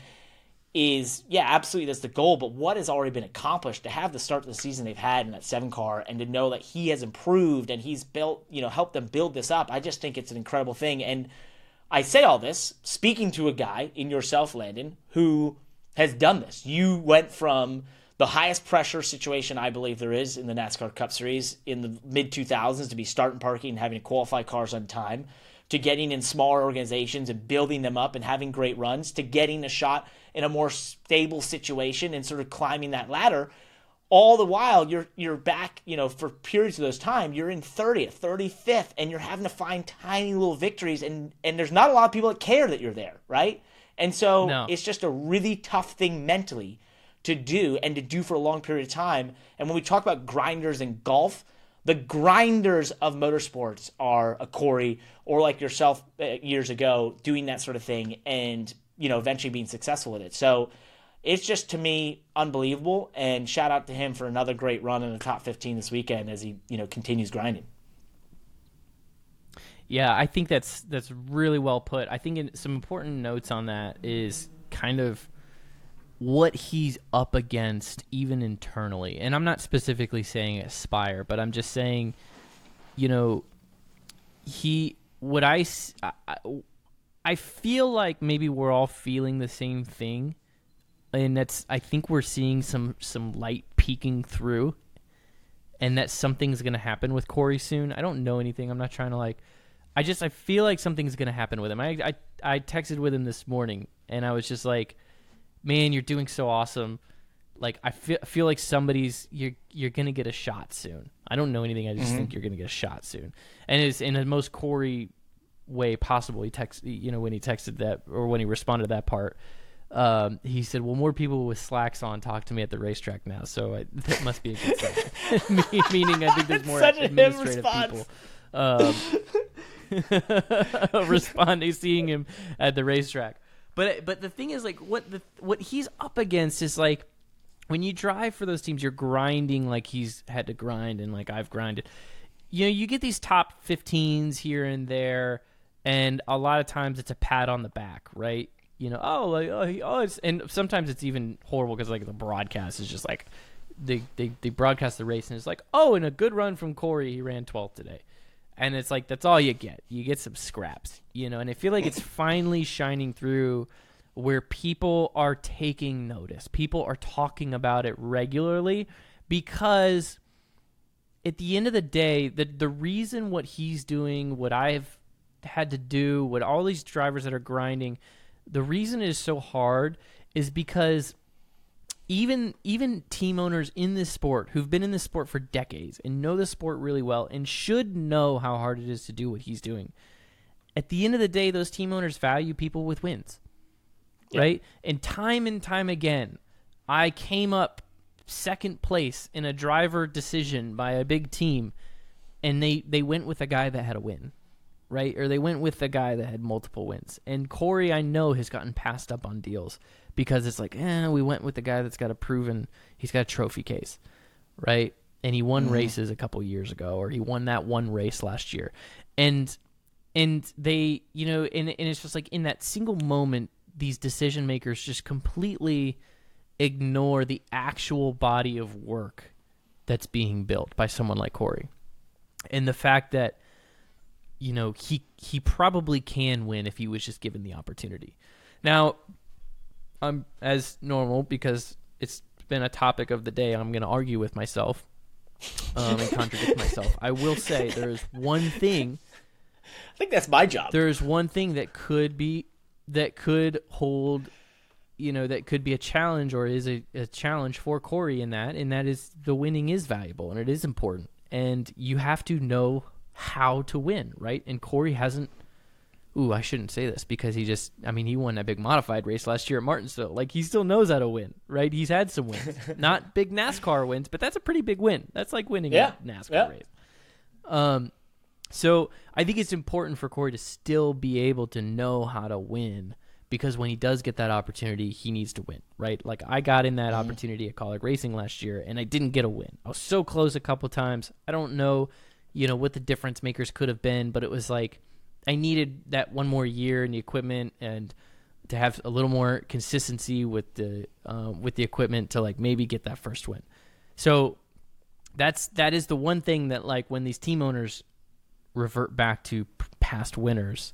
S2: is yeah, absolutely that's the goal. But what has already been accomplished to have the start of the season they've had in that seven car and to know that he has improved and he's built, you know, helped them build this up, I just think it's an incredible thing. And I say all this speaking to a guy in yourself, Landon, who has done this. You went from the highest pressure situation I believe there is in the NASCAR Cup Series in the mid 2000s to be starting parking and having to qualify cars on time, to getting in smaller organizations and building them up and having great runs, to getting a shot in a more stable situation and sort of climbing that ladder. All the while you're you're back, you know, for periods of those time, you're in 30th, 35th, and you're having to find tiny little victories and and there's not a lot of people that care that you're there, right? And so
S1: No.
S2: it's just a really tough thing mentally to do and to do for a long period of time. And when we talk about grinders in golf, the grinders of motorsports are a Corey or like yourself uh, years ago doing that sort of thing and you know eventually being successful with it. So it's just to me unbelievable and shout out to him for another great run in the top 15 this weekend as he you know continues grinding.
S1: Yeah, I think that's that's really well put. I think in, some important notes on that is kind of what he's up against even internally. And I'm not specifically saying aspire, but I'm just saying you know he what I, I I feel like maybe we're all feeling the same thing. And that's I think we're seeing some some light peeking through and that something's going to happen with Corey soon. I don't know anything. I'm not trying to like I just I feel like something's gonna happen with him. I I I texted with him this morning, and I was just like, "Man, you're doing so awesome." Like I feel feel like somebody's you're you're gonna get a shot soon. I don't know anything. I just think you're gonna get a shot soon, and it's in the most Corey way possible. He text you know when he texted that or when he responded to that part. Um, he said, "Well, more people with slacks on talk to me at the racetrack now, so I, that must be a good sign." Meaning, I think there's more
S2: Such a him
S1: administrative people. Um, responding, seeing him at the racetrack. But but the thing is, like, what the what he's up against is like when you drive for those teams, you're grinding like he's had to grind and like I've grinded. You know, you get these top 15s here and there, and a lot of times it's a pat on the back, right? You know, oh, like, oh, he, oh, it's, and sometimes it's even horrible because like the broadcast is just like they, they they broadcast the race and it's like, oh, and a good run from Corey, he ran 12th today, and it's like that's all you get. You get some scraps, you know, and I feel like it's finally shining through where people are taking notice. People are talking about it regularly because at the end of the day, the the reason what he's doing, what I've had to do, what all these drivers that are grinding, the reason it is so hard is because even even team owners in this sport who've been in this sport for decades and know the sport really well and should know how hard it is to do what he's doing. At the end of the day, those team owners value people with wins. Right? And time and time again, I came up second place in a driver decision by a big team and they they went with a guy that had a win right or they went with the guy that had multiple wins and corey i know has gotten passed up on deals because it's like eh, we went with the guy that's got a proven he's got a trophy case right and he won races a couple years ago or he won that one race last year and and they you know and, and it's just like in that single moment these decision makers just completely ignore the actual body of work that's being built by someone like Corey. And the fact that you know, he he probably can win if he was just given the opportunity. Now, I'm as normal because it's been a topic of the day. I'm going to argue with myself um, and contradict myself. I will say there is one thing
S2: I think that's my job.
S1: there's one thing that could be that could hold you know that could be a challenge or is a, a challenge for corey in that and that is the winning is valuable and it is important and you have to know how to win right and corey hasn't ooh i shouldn't say this because he just i mean he won that big modified race last year at martinsville like he still knows how to win right he's had some wins not big nascar wins but that's a pretty big win that's like winning
S2: Yeah.
S1: a nascar
S2: Yeah.
S1: race um so I think it's important for Corey to still be able to know how to win because when he does get that opportunity, he needs to win, right? Like I got in that opportunity at Kaulig Racing last year, and I didn't get a win. I was so close a couple times. I don't know, you know, what the difference makers could have been, but it was like I needed that one more year in the equipment and to have a little more consistency with the uh, with the equipment to like maybe get that first win. So that's that is the one thing that like when these team owners revert back to past winners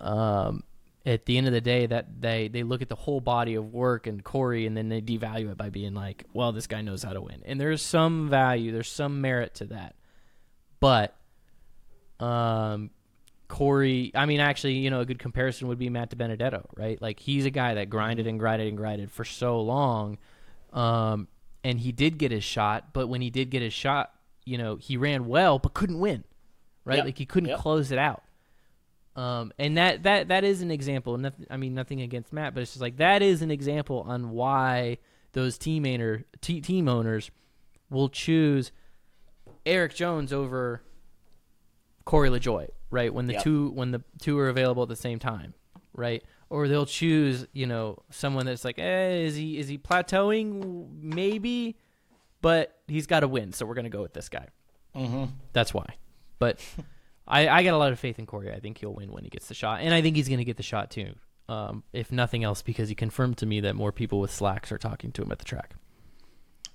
S1: um at the end of the day that they they look at the whole body of work and Corey and then they devalue it by being like well this guy knows how to win and there's some value there's some merit to that but um Corey I mean actually you know a good comparison would be Matt DiBenedetto right like he's a guy that grinded and grinded and grinded for so long um and he did get his shot but when he did get his shot you know he ran well but couldn't win right
S2: Yep.
S1: like he couldn't
S2: Yep.
S1: close it out um, and that, that that is an example. Nothing, I mean, nothing against Matt, but it's just like that is an example on why those team owner, te- team owners will choose Erik Jones over Corey LaJoie, right? When the
S2: Yep.
S1: two when the two are available at the same time, right? Or they'll choose, you know, someone that's like, eh, is he is he plateauing? Maybe, but he's got to win, so we're gonna go with this guy.
S2: Mm-hmm.
S1: That's why. But I, I got a lot of faith in Corey. I think he'll win when he gets the shot, and I think he's going to get the shot too. Um, if nothing else, because he confirmed to me that more people with slacks are talking to him at the track.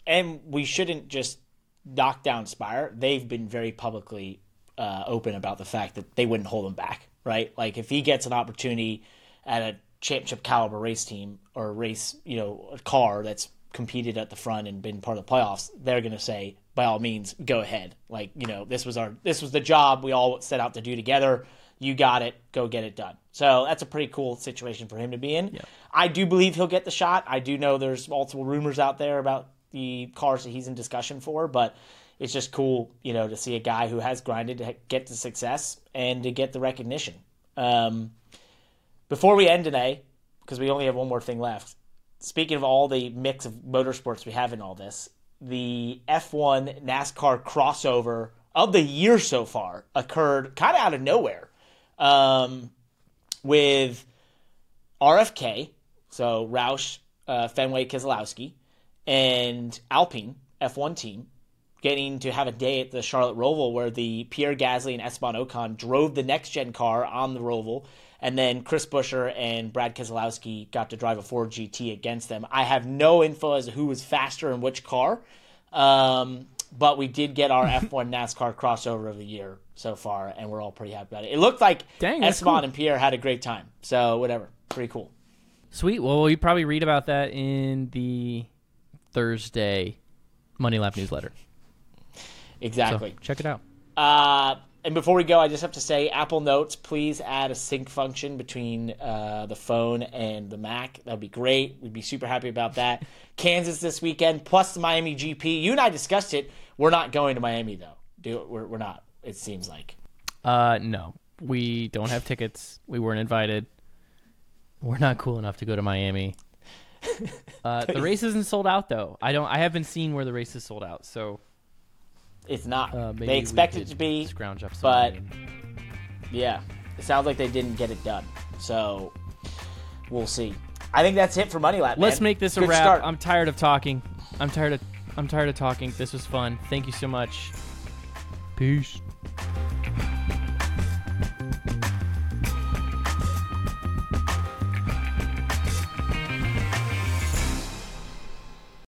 S2: and we shouldn't just knock down Spire. They've been very publicly uh, open about the fact that they wouldn't hold him back, right? Like if he gets an opportunity at a championship caliber race team or a race, you know, a car that's competed at the front and been part of the playoffs, they're going to say, by all means, go ahead. Like you know, this was our this was the job we all set out to do together. You got it. Go get it done. So that's a pretty cool situation for him to be in. I do believe he'll get the shot. I do know there's multiple rumors out there about the cars that he's in discussion for, but it's just cool, you know, to see a guy who has grinded to get the success and to get the recognition. Um, before we end today, because we only have one more thing left, speaking of all the mix of motorsports we have in all this, the F1 NASCAR crossover of the year so far occurred kind of out of nowhere um, with RFK, so Roush, uh, Fenway, Keselowski, and Alpine F1 team getting to have a day at the Charlotte Roval where the Pierre Gasly and Esteban Ocon drove the next gen car on the Roval, and then Chris Buescher and Brad Keselowski got to drive a Ford GT against them. I have no info as to who was faster in which car, um, but we did get our F1 NASCAR crossover of the year so far, and we're all pretty happy about it. It looked like
S1: Dang,
S2: Esteban
S1: cool.
S2: and Pierre had a great time, so whatever, pretty cool.
S1: Sweet. Well, you probably read about that in the Thursday Money Lap newsletter. So
S2: Exactly.
S1: check it out.
S2: Uh, and before we go, I just have to say, Apple Notes, please add a sync function between uh, the phone and the Mac. That would be great. We'd be super happy about that. Kansas this weekend, plus the Miami GP. You and I discussed it. We're not going to Miami though. Do we're, we're not. It seems like.
S1: Uh, no, we don't have tickets. We weren't invited. We're not cool enough to go to Miami. Uh, the race isn't sold out though. I don't. I haven't seen where the race is sold out. So
S2: It's not.
S1: uh,
S2: they expect it to be,
S1: scrounge up. Some
S2: but
S1: money.
S2: yeah, it sounds like they didn't get it done. So we'll see. I think that's it for Money Lap.
S1: let's
S2: man.
S1: make this a
S2: Good
S1: wrap.
S2: start.
S1: I'm tired of talking. I'm tired of. I'm tired of talking. This was fun. Thank you so much. Peace.